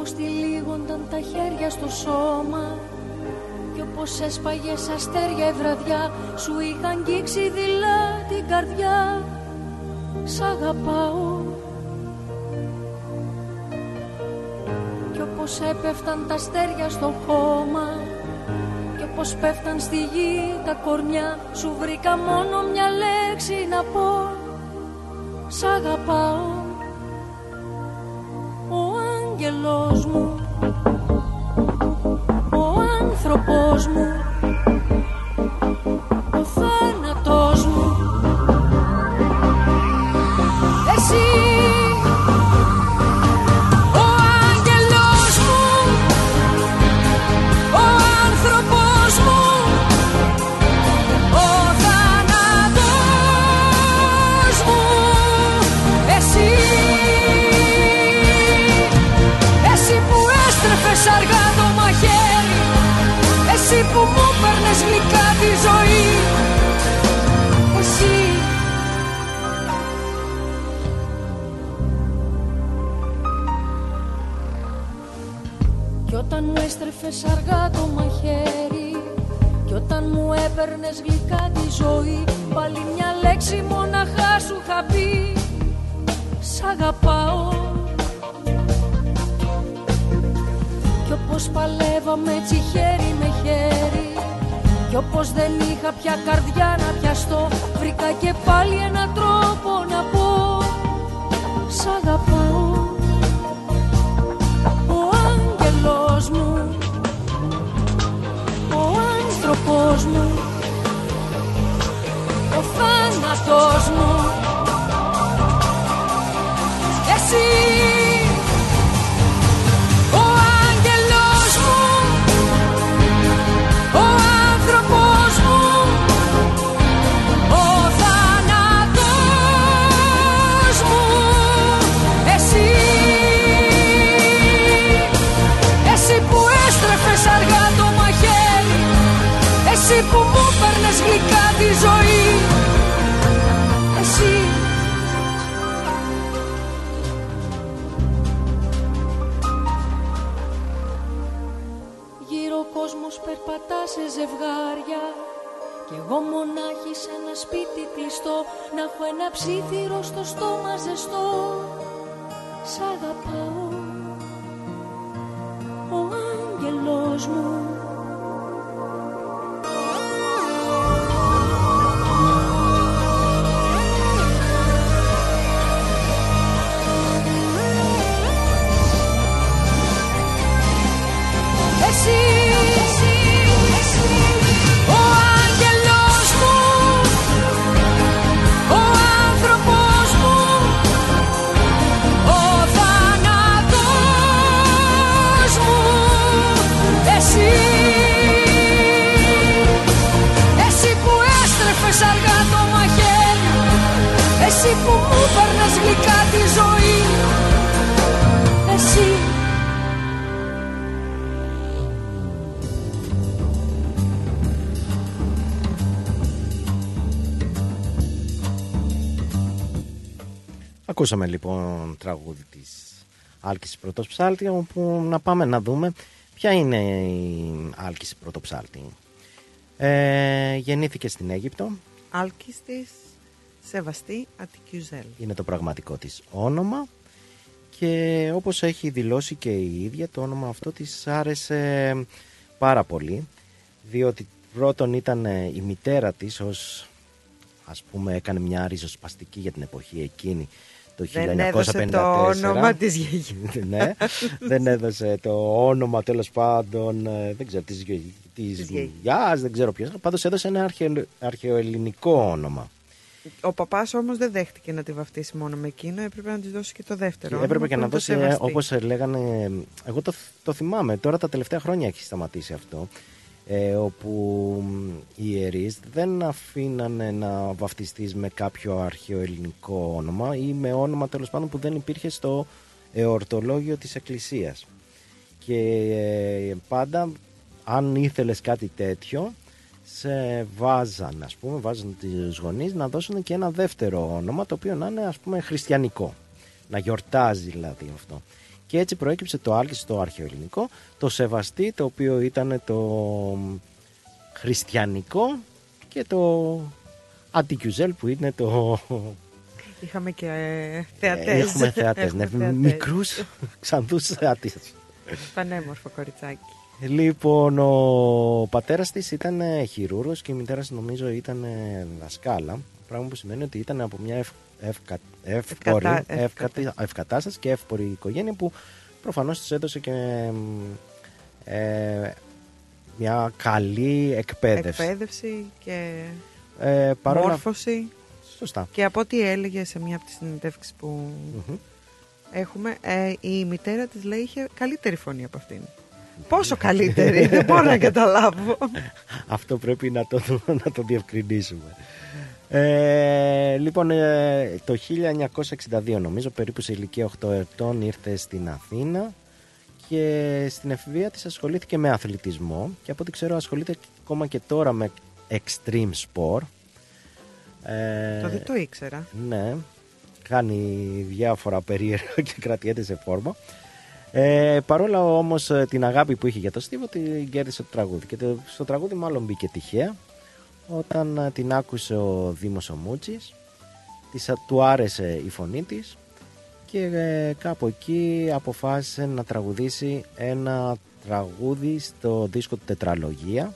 Όπως τυλίγονταν τα χέρια στο σώμα Κι όπως έσπαγες σαν αστέρια η βραδιά Σου είχα αγγίξει δειλά την καρδιά. Σ' αγαπάω. Κι όπως έπεφταν τα αστέρια στο χώμα Κι όπως πέφταν στη γη τα κορμιά Σου βρήκα μόνο μια λέξη να πω. Σ' αγαπάω που μου παίρνες γλυκά τη ζωή. Εσύ Ακούσαμε λοιπόν τραγούδι της Άλκης Πρωτοψάλτη όπου να πάμε να δούμε ποια είναι η Άλκης Πρωτοψάλτη. Ε, γεννήθηκε στην Αίγυπτο, Άλκης της Σεβαστή Αττικιουζέλ. είναι το πραγματικό της όνομα και όπως έχει δηλώσει και η ίδια το όνομα αυτό της άρεσε πάρα πολύ διότι πρώτον ήταν ε, η μητέρα της ως ας πούμε έκανε μια ριζοσπαστική για την εποχή εκείνη το 1954 Δεν έδωσε το όνομα της γιαγιάς. ναι, δεν έδωσε το όνομα τέλος πάντων ε, δεν ξέρω της, γιο- της Της γιαγιάς. γιαγιάς, δεν ξέρω ποιος πάντως έδωσε ένα αρχαιο, αρχαιοελληνικό όνομα Ο παπάς όμως δεν δέχτηκε να τη βαφτίσει μόνο με εκείνο, έπρεπε να της δώσει και το δεύτερο. Και έπρεπε όνομα και που να είναι το δώσει, ε, Σεβαστή. όπως λέγανε, εγώ το, το θυμάμαι, τώρα τα τελευταία χρόνια έχει σταματήσει αυτό, ε, όπου μ, οι ιερείς δεν αφήνανε να βαφτιστείς με κάποιο αρχαίο ελληνικό όνομα ή με όνομα τέλος πάντων που δεν υπήρχε στο εορτολόγιο της Εκκλησίας. Και ε, πάντα αν ήθελες κάτι τέτοιο σε βάζαν ας πούμε, βάζαν τις γονείς να δώσουν και ένα δεύτερο όνομα το οποίο να είναι ας πούμε χριστιανικό να γιορτάζει δηλαδή αυτό και έτσι προέκυψε το άλκης στο αρχαιοελληνικό το σεβαστή το οποίο ήταν το χριστιανικό και το αντικιουζέλ που είναι το Είχαμε και ε, θεατές. έχουμε θεατές, ναι, Έχουμε θεατές. μικρούς ξανθούς θεατές Πανέμορφο κοριτσάκι. Λοιπόν, ο πατέρας της ήταν ε, χειρούργος και η μητέρα της νομίζω ήταν ε, δασκάλα. Πράγμα που σημαίνει ότι ήταν από μια ευ, ευκα, εύπορη, Ευκατά- ευκατη- ευκατάσταση και εύπορη οικογένεια που προφανώς της έδωσε και ε, μια καλή εκπαίδευση. Εκπαίδευση και Ε, παρόλα... μόρφωση. Σωστά. Και από ό,τι έλεγε σε μία από τις συνεντεύξεις που Μμμ. έχουμε, ε, η μητέρα της λέει είχε καλύτερη φωνή από αυτήν. Πόσο καλύτερη, δεν μπορώ να καταλάβω. Αυτό πρέπει να το, να το διευκρινίσουμε. Ε, λοιπόν, ε, το 1962 νομίζω, περίπου σε ηλικία 8 ετών ήρθε στην Αθήνα και στην εφηβεία της ασχολήθηκε με αθλητισμό και από ό,τι ξέρω ασχολείται ακόμα και τώρα με extreme sport. Ε, Το δεν το ήξερα. ναι, κάνει διάφορα περίεργα και κρατιέται σε φόρμα. Ε, παρόλα όμως ε, την αγάπη που είχε για το Στίβο την κέρδισε το τραγούδι και το, στο τραγούδι μάλλον μπήκε τυχαία όταν ε, την άκουσε ο Δήμος ο Μούτσης της, α- του άρεσε η φωνή της και ε, κάπου εκεί αποφάσισε να τραγουδήσει ένα τραγούδι στο δίσκο του Τετραλογία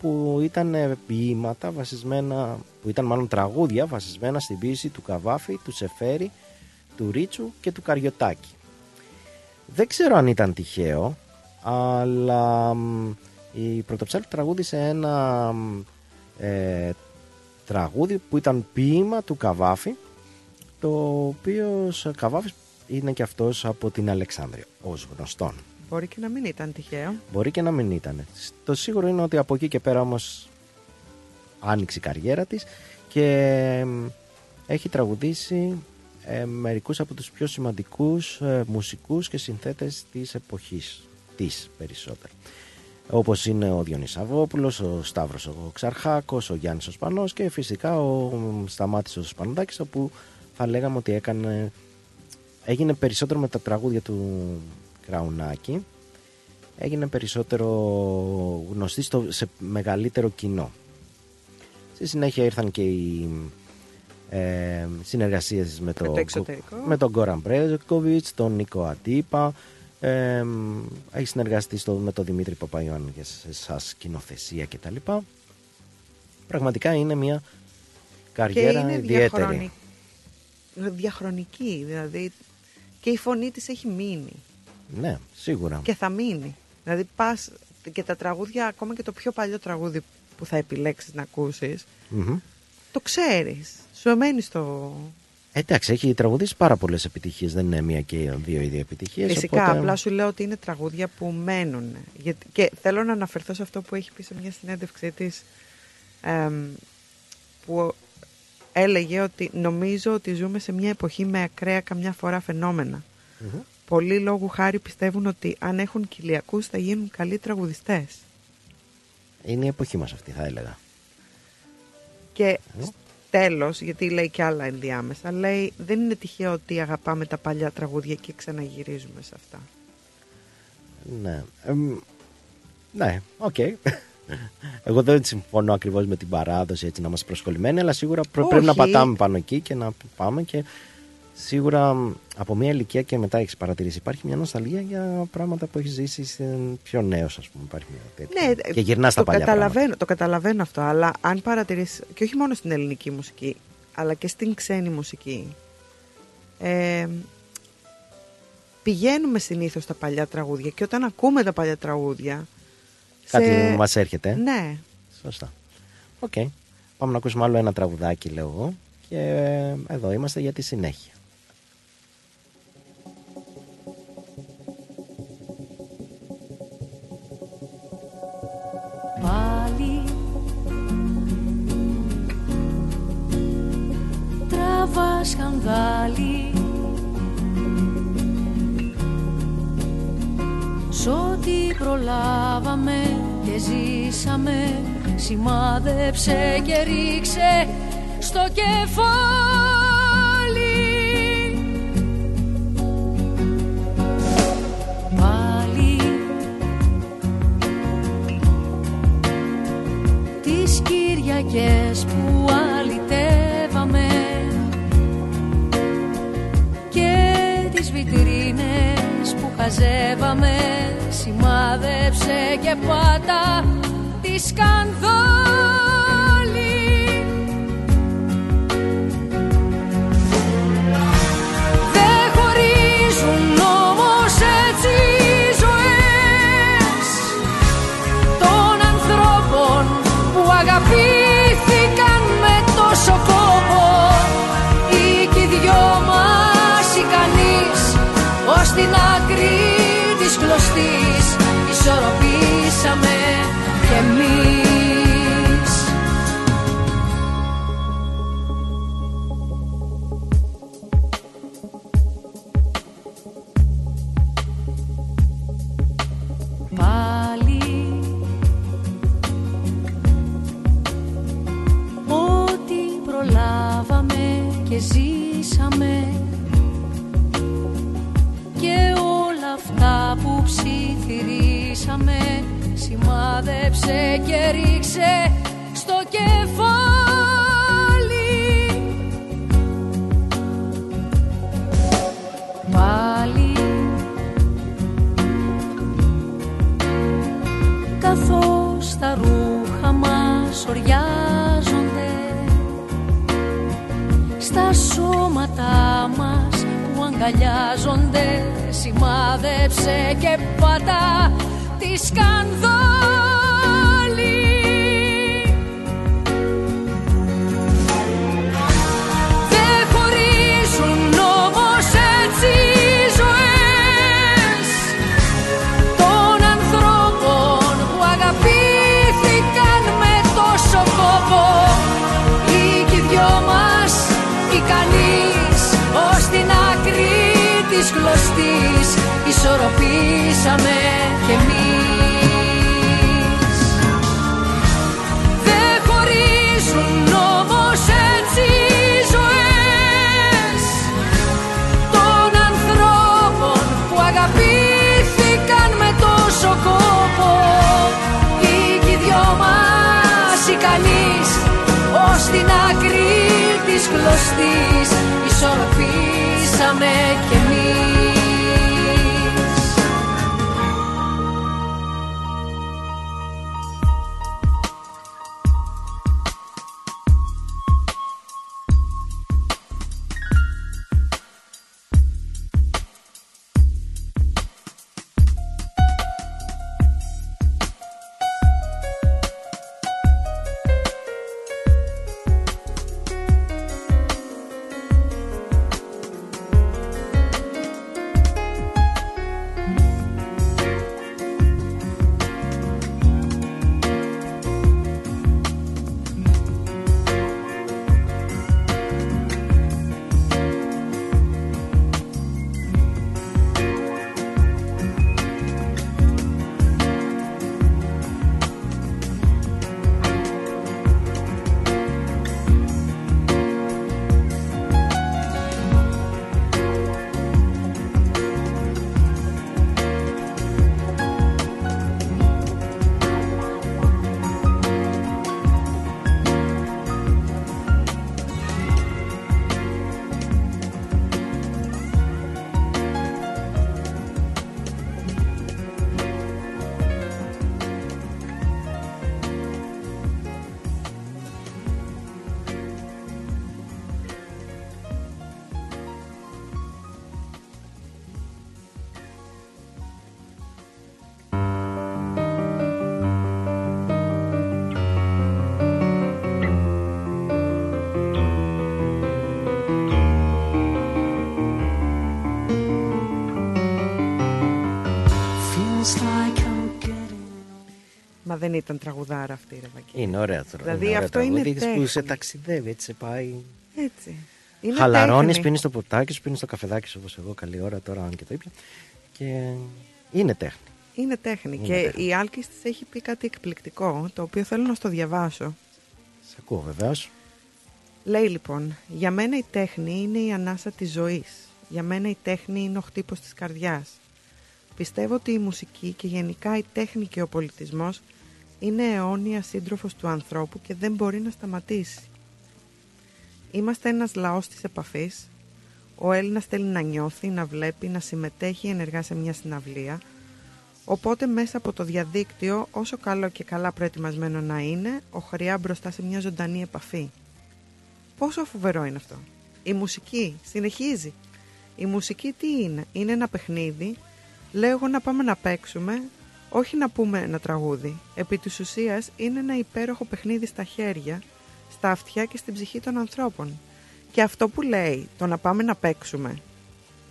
που ήταν ε, ποίηματα βασισμένα, που ήταν μάλλον τραγούδια βασισμένα στην ποίηση του Καβάφη, του Σεφέρη, του Ρίτσου και του Καριωτάκη. Δεν ξέρω αν ήταν τυχαίο, αλλά μ, η Πρωτοψάλτη τραγούδισε ένα μ, ε, τραγούδι που ήταν ποίημα του Καβάφη, το οποίο ο Καβάφης είναι και αυτός από την Αλεξάνδρεια, ως γνωστόν. Μπορεί και να μην ήταν τυχαίο. Μπορεί και να μην ήταν. Το σίγουρο είναι ότι από εκεί και πέρα όμως άνοιξε η καριέρα της και μ, έχει τραγουδήσει ε, μερικούς από τους πιο σημαντικούς ε, μουσικούς και συνθέτες της εποχής της περισσότερο. όπως είναι ο Διονύσης Σαββόπουλος, ο Σταύρος ο Ξαρχάκος, ο Γιάννης ο Σπανός και φυσικά ο Σταμάτης ο Σπανουδάκης όπου θα λέγαμε ότι έκανε, έγινε περισσότερο με τα τραγούδια του Κραουνάκη έγινε περισσότερο γνωστή στο, σε μεγαλύτερο κοινό. Στη συνέχεια ήρθαν και οι ε, συνεργασίες με, το, με τον Γκόραν Μπρέζοκοβιτς, τον Νίκο Αντίπα, ε, έχει συνεργαστεί στο, με τον Δημήτρη Παπαϊωάννη για εσά σκηνοθεσία κτλ. Πραγματικά είναι μια καριέρα και είναι ιδιαίτερη. Διαχρονική, δηλαδή και η φωνή της έχει μείνει. Ναι, σίγουρα. Και θα μείνει. Δηλαδή πας και τα τραγούδια, ακόμα και το πιο παλιό τραγούδι που θα επιλέξεις να ακούσεις, το ξέρεις. Σου μένει στο... Εντάξει, έχει τραγουδίσει πάρα πολλές επιτυχίες. Δεν είναι μία και δύο ίδια επιτυχίες. Φυσικά, οπότε... απλά σου λέω ότι είναι τραγούδια που μένουν. Και θέλω να αναφερθώ σε αυτό που έχει πει σε μια συνέντευξή της. που έλεγε ότι νομίζω ότι ζούμε σε μια εποχή με ακραία καμιά φορά Πολλοί λόγου χάρη πιστεύουν ότι αν έχουν κοιλιακού θα γίνουν καλοί τραγουδιστές. Είναι η εποχή μας αυτή, θα έλεγα. Και τέλος, γιατί λέει και άλλα ενδιάμεσα, λέει δεν είναι τυχαίο ότι αγαπάμε τα παλιά τραγούδια και ξαναγυρίζουμε σε αυτά. Ναι. ναι, OK. Okay. Εγώ δεν συμφωνώ ακριβώς με την παράδοση έτσι να είμαστε προσκολλημένοι, αλλά σίγουρα πρέπει να πατάμε πάνω εκεί και να πάμε και σίγουρα από μια ηλικία και μετά έχεις παρατηρήσει. Υπάρχει μια νοσταλγία για πράγματα που έχεις ζήσει πιο νέος, ας πούμε. Υπάρχει μια τέτοια. Ναι, και γυρνάς στα παλιά. Καταλαβαίνω, το καταλαβαίνω αυτό, αλλά αν παρατηρήσεις, και όχι μόνο στην ελληνική μουσική, αλλά και στην ξένη μουσική. Ε, πηγαίνουμε συνήθως στα παλιά τραγούδια και όταν ακούμε τα παλιά τραγούδια. Κάτι σε... μας έρχεται. Ναι. Σωστά. OK. Okay. Πάμε να ακούσουμε άλλο ένα τραγουδάκι, λέω εγώ. Και εδώ είμαστε για τη συνέχεια. Σκανδάλι. Σ' ό,τι προλάβαμε και ζήσαμε σημάδεψε και ρίξε στο κεφάλι. Κυριακές που αλυτεύαμε βιτρίνες που χαζεύαμε σημάδεψε και πάτα τη σκανδάλη σημάδεψε Μα δεν ήταν τραγουδάρα αυτή, ρε Βαγγέλη. Είναι ωραία τώρα. Δηλαδή, ωραία αυτό είναι τραγούδι που τέχνη. σε ταξιδεύει, έτσι σε πάει. Έτσι. Είναι Χαλαρώνεις, τέχνη. πίνεις το ποτάκι σου, πίνεις το καφεδάκι σου όπως εγώ, καλή ώρα τώρα, αν και το ήπια. Και είναι τέχνη. Είναι τέχνη. Είναι και τέχνη. η Άλκης της έχει πει κάτι εκπληκτικό, το οποίο θέλω να στο διαβάσω. Σε ακούω βεβαίως. Λέει λοιπόν, για μένα η τέχνη είναι η ανάσα της ζωής. Για μένα η τέχνη είναι ο χτύπος της καρδιάς. Πιστεύω ότι η μουσική και γενικά η τέχνη και ο πολιτισμός είναι αιώνια σύντροφος του ανθρώπου και δεν μπορεί να σταματήσει. Είμαστε ένας λαός της επαφής. Ο Έλληνας θέλει να νιώθει, να βλέπει, να συμμετέχει ενεργά σε μια συναυλία. Οπότε μέσα από το διαδίκτυο, όσο καλό και καλά προετοιμασμένο να είναι, ο χρειά μπροστά σε μια ζωντανή επαφή. Πόσο φοβερό είναι αυτό. Η μουσική συνεχίζει. Η μουσική τι είναι. Είναι ένα παιχνίδι. Λέω εγώ να πάμε να παίξουμε, όχι να πούμε ένα τραγούδι. Επί της ουσίας είναι ένα υπέροχο παιχνίδι στα χέρια, στα αυτιά και στην ψυχή των ανθρώπων. Και αυτό που λέει, το να πάμε να παίξουμε,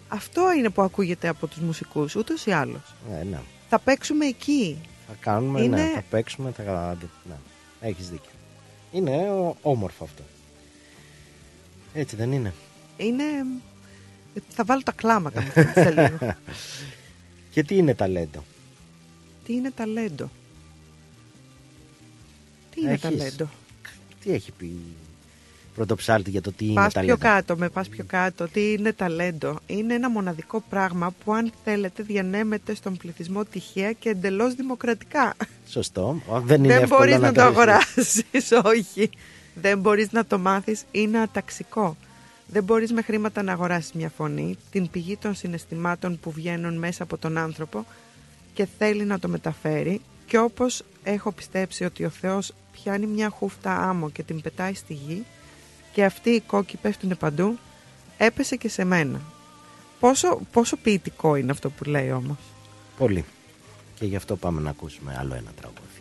αυτό είναι που ακούγεται από τους μουσικούς, ούτως ή άλλως. Ναι, ναι. Θα παίξουμε εκεί. Θα κάνουμε, Είναι- ναι, θα παίξουμε, θα... Ναι, έχεις δίκιο. Είναι ο- όμορφο αυτό. Έτσι δεν είναι. Είναι... Θα βάλω τα κλάματα μου σε λίγο. Και τι είναι ταλέντο; Τι είναι ταλέντο; Τι είναι Έχεις. ταλέντο; Τι έχει πει πρωτοψάλτη για το τι είναι Πας πιο ταλέντο; κάτω, με πας πιο κάτω. Τι είναι ταλέντο; Είναι ένα μοναδικό πράγμα που αν θέλετε διανέμεται στον πληθυσμό τυχαία και εντελώς δημοκρατικά. Σωστό. Ω, Δεν είναι Δεν εύκολο μπορείς να, το ρίξεις. αγοράσεις, όχι. Δεν μπορείς να το μάθεις, είναι αταξικό. Δεν μπορείς με χρήματα να αγοράσεις μια φωνή, την πηγή των συναισθημάτων που βγαίνουν μέσα από τον άνθρωπο και θέλει να το μεταφέρει και όπως έχω πιστέψει ότι ο Θεός πιάνει μια χούφτα άμμο και την πετάει στη γη και αυτοί οι κόκκι πέφτουν παντού, έπεσε και σε μένα. Πόσο, πόσο ποιητικό είναι αυτό που λέει όμως. Πολύ. Και γι' αυτό πάμε να ακούσουμε άλλο ένα τραγούδι.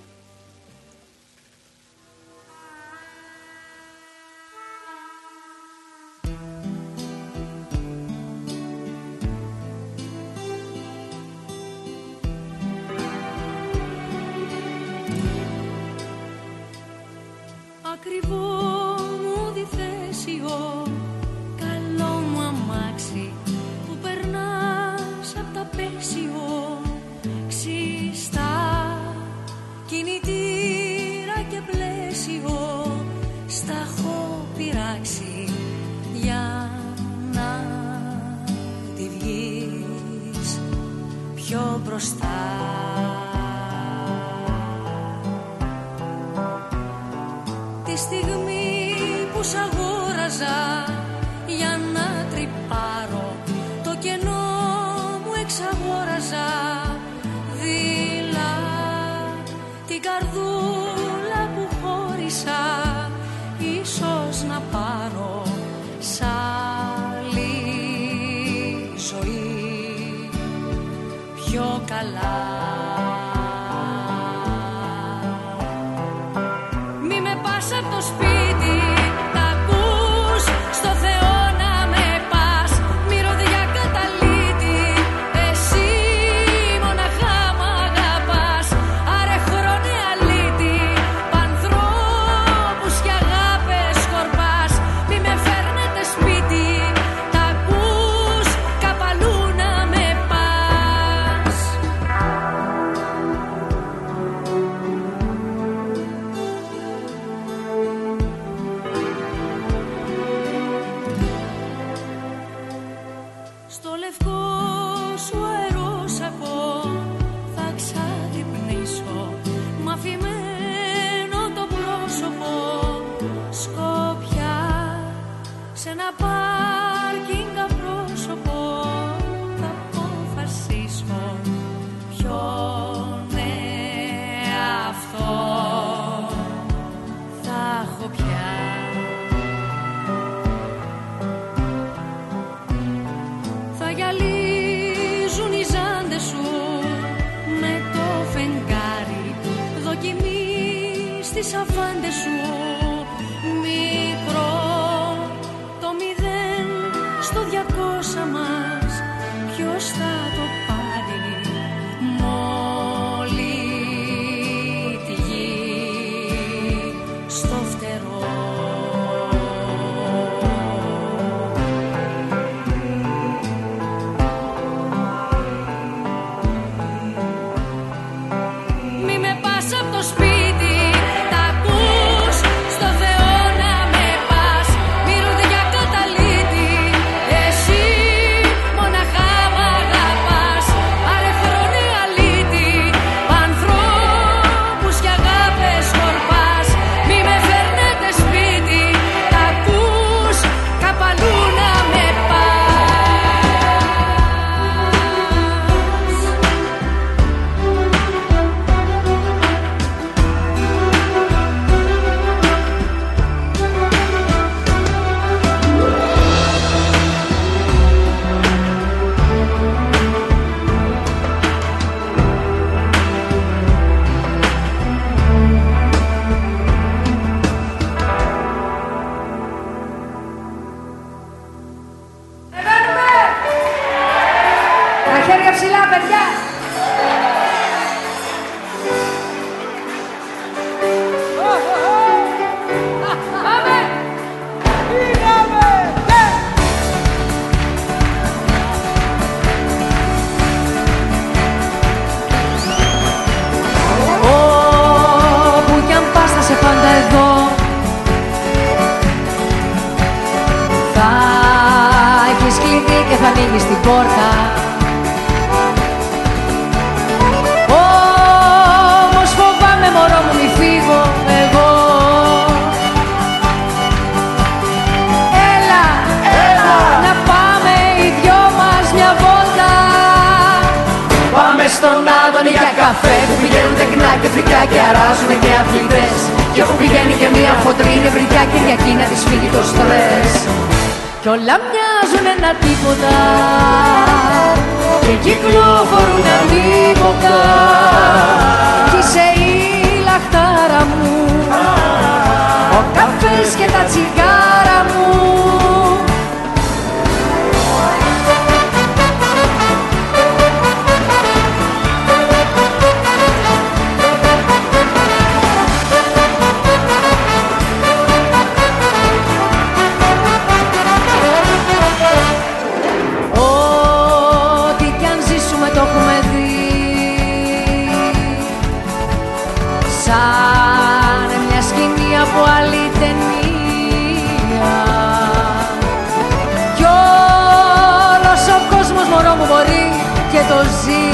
Το ζει.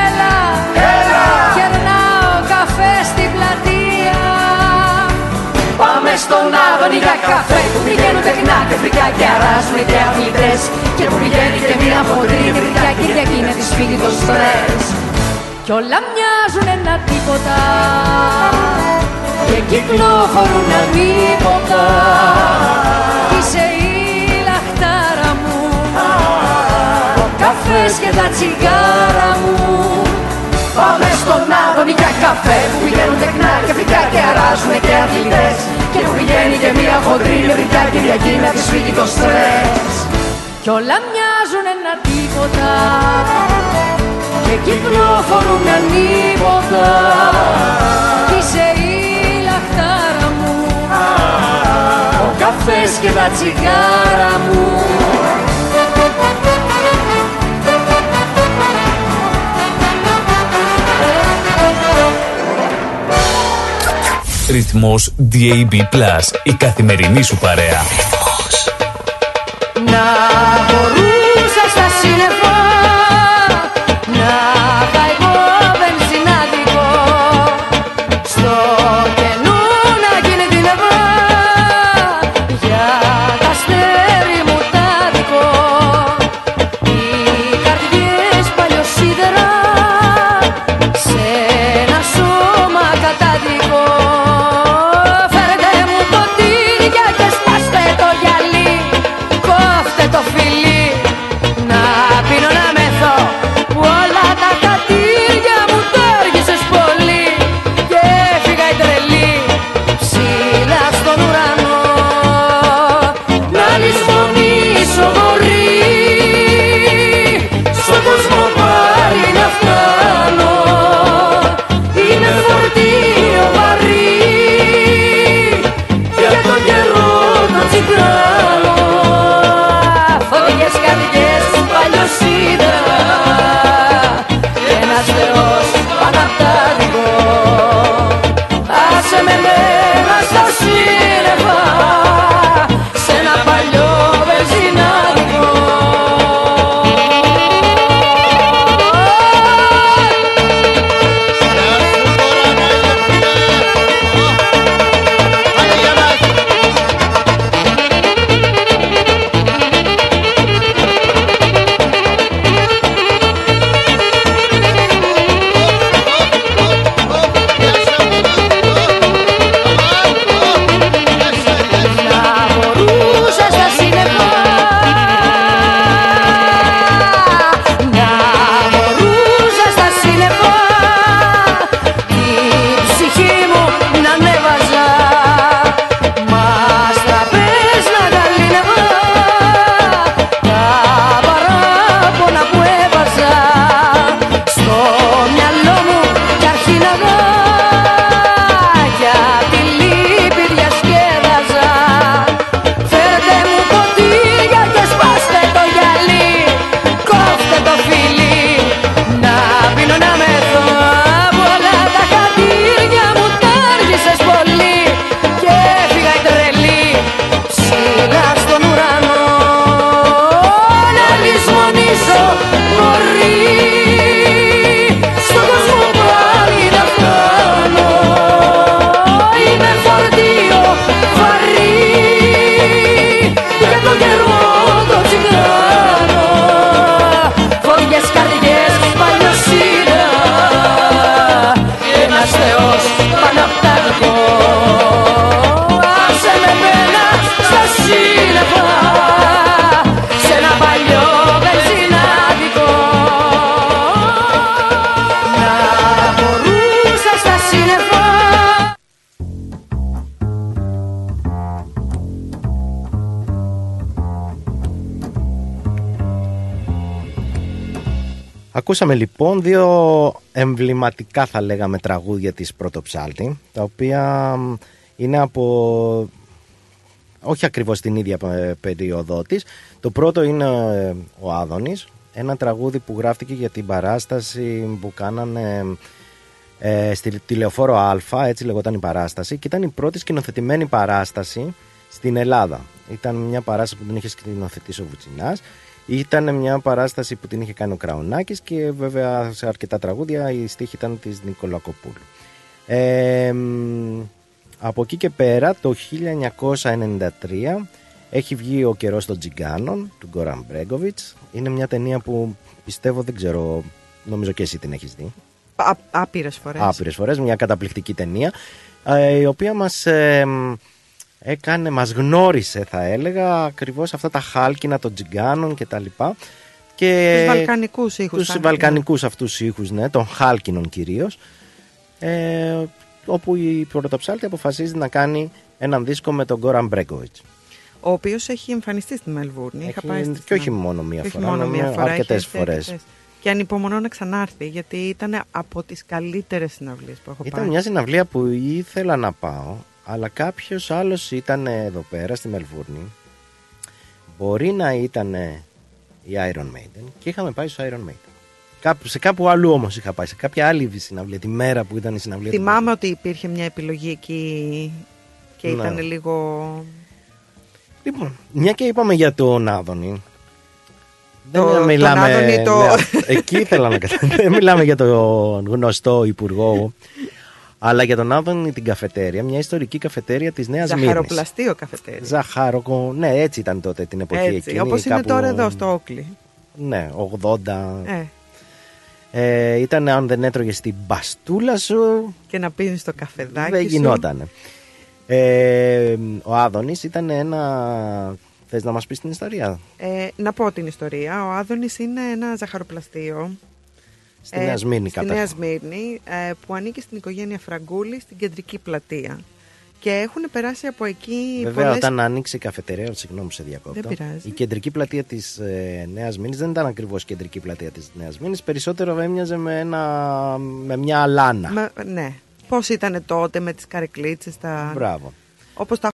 Έλα, έλα. Κερνάω καφέ στην πλατεία. Πάμε στον Άδωνη για καφέ Που πηγαίνουν τεχνά και φρικά και αράζουν και αθλητές Και που πηγαίνει και μία χοντρή νευρικιά Κυριακή να της φύγει το στρες. Κι όλα μοιάζουν ένα τίποτα. Και κυκλοφορούν ανίποτα Είσαι καφές και τα τσιγάρα μου. Πάμε στον Άδωνη για καφέ Που πηγαίνουν τεχνά και φρικά και αράζουν και αθλητές. Και που πηγαίνει και μία χοντρή νευρικιά Κυριακή να της φύγει το στρες. Κι όλα μοιάζουν ένα τίποτα. Και κυκλοφορούν ανίποτα. Είσαι η λαχτάρα μου. Ο καφές και τα τσιγάρα μου Ρυθμός DAB+. Η καθημερινή σου παρέα. Να Ακούσαμε λοιπόν δύο εμβληματικά θα λέγαμε τραγούδια της Πρωτοψάλτη τα οποία μ, είναι από όχι ακριβώς την ίδια ε, περίοδό της. Το πρώτο είναι ε, ο Άδωνης, ένα τραγούδι που γράφτηκε για την παράσταση που κάνανε ε, στη τηλεοφόρο Α, έτσι λεγόταν η παράσταση και ήταν η πρώτη σκηνοθετημένη παράσταση στην Ελλάδα. Ήταν μια παράσταση που την είχε σκηνοθετήσει ο Βουτσινάς. Ήταν μια παράσταση που την είχε κάνει ο Κραουνάκης και βέβαια σε αρκετά τραγούδια η στίχη ήταν της Νικολακοπούλου. Ε, μ, από εκεί και πέρα το 1993 έχει βγει ο καιρός των Τζιγκάνων του Γκόραν Μπρέγκοβιτς. Είναι μια ταινία που πιστεύω δεν ξέρω, νομίζω και εσύ την έχεις δει. Άπειρες φορές. Άπειρες φορές, μια καταπληκτική ταινία ε, η οποία μας ε, μ, έκανε, μας γνώρισε θα έλεγα ακριβώς αυτά τα χάλκινα των Τζιγκάνων και τα λοιπά. Και Τους βαλκανικούς ήχους, Τους θα βαλκανικούς αυτούς ήχους, ναι, των χάλκινων κυρίως. Ε, όπου η πρωτοψάλτη αποφασίζει να κάνει έναν δίσκο με τον Γκόραν Μπρέγκοβιτς. Ο οποίος έχει εμφανιστεί στη Μελβούρνη. Είχα Έχει- πάει στη και όχι συναυλία. μόνο μία Και όχι φορά, μόνο νομίζω μία φορά, αρκετές έχει έρθει φορές. αρκετές. Και ανυπομονώ να ξανάρθει, γιατί ήταν από τις καλύτερες συναυλίες που έχω Ήταν πάει. μια συναυλία που ήθελα να πάω, αλλά κάποιος άλλος ήταν εδώ πέρα στη Μελβούρνη. Μπορεί να ήταν η Iron Maiden και είχαμε πάει στο Iron Maiden. Κάπου, σε κάπου αλλού όμως είχα πάει, σε κάποια άλλη συναυλία, τη μέρα που ήταν η συναυλία. του Θυμάμαι ότι υπήρχε μια επιλογή εκεί και Ναι. ήταν λίγο. Λοιπόν, μια και είπαμε για τον Άδωνη. Το- Δεν τον μιλάμε. Άδωνη το- ναι, εκεί ήθελα να καταλάβω. Δεν μιλάμε για τον γνωστό υπουργό. Αλλά για τον Άδωνη την καφετέρια, μια ιστορική καφετέρια της Νέας Μύρνης. Ζαχαροπλαστείο καφετέρια. Ζαχάροκο, ναι, έτσι ήταν τότε την εποχή Έτσι, εκείνη. όπως είναι κάπου- τώρα εδώ στο Όκλι. Ναι, 80. Ε, Ε, ήταν αν δεν έτρωγε την μπαστούλα σου, και να πίνεις το καφεδάκι. δεν σου. γινότανε. Ε, ο Άδωνης ήταν ένα... Θες να μας πεις την ιστορία; Ε, να πω την ιστορία. Ο Άδωνης είναι ένα ζαχαροπλαστείο. Στη Νέα Σμύρνη Στη κατά- Νέα Σμύρνη, ε, που ανήκει στην οικογένεια Φραγκούλη στην κεντρική πλατεία. Και έχουν περάσει από εκεί Βέβαια, πολλές... όταν άνοιξε η καφετερία, συγγνώμη που σε διακόπτω. Δεν πειράζει. Η κεντρική πλατεία της ε, Νέας Μήνη δεν ήταν ακριβώς κεντρική πλατεία της Νέας Μήνη. Περισσότερο έμοιαζε με, ένα, με μια αλάνα. Μα- ναι. Πώς ήταν τότε με τις καρεκλίτσες, τα... Μπράβο. όπως τα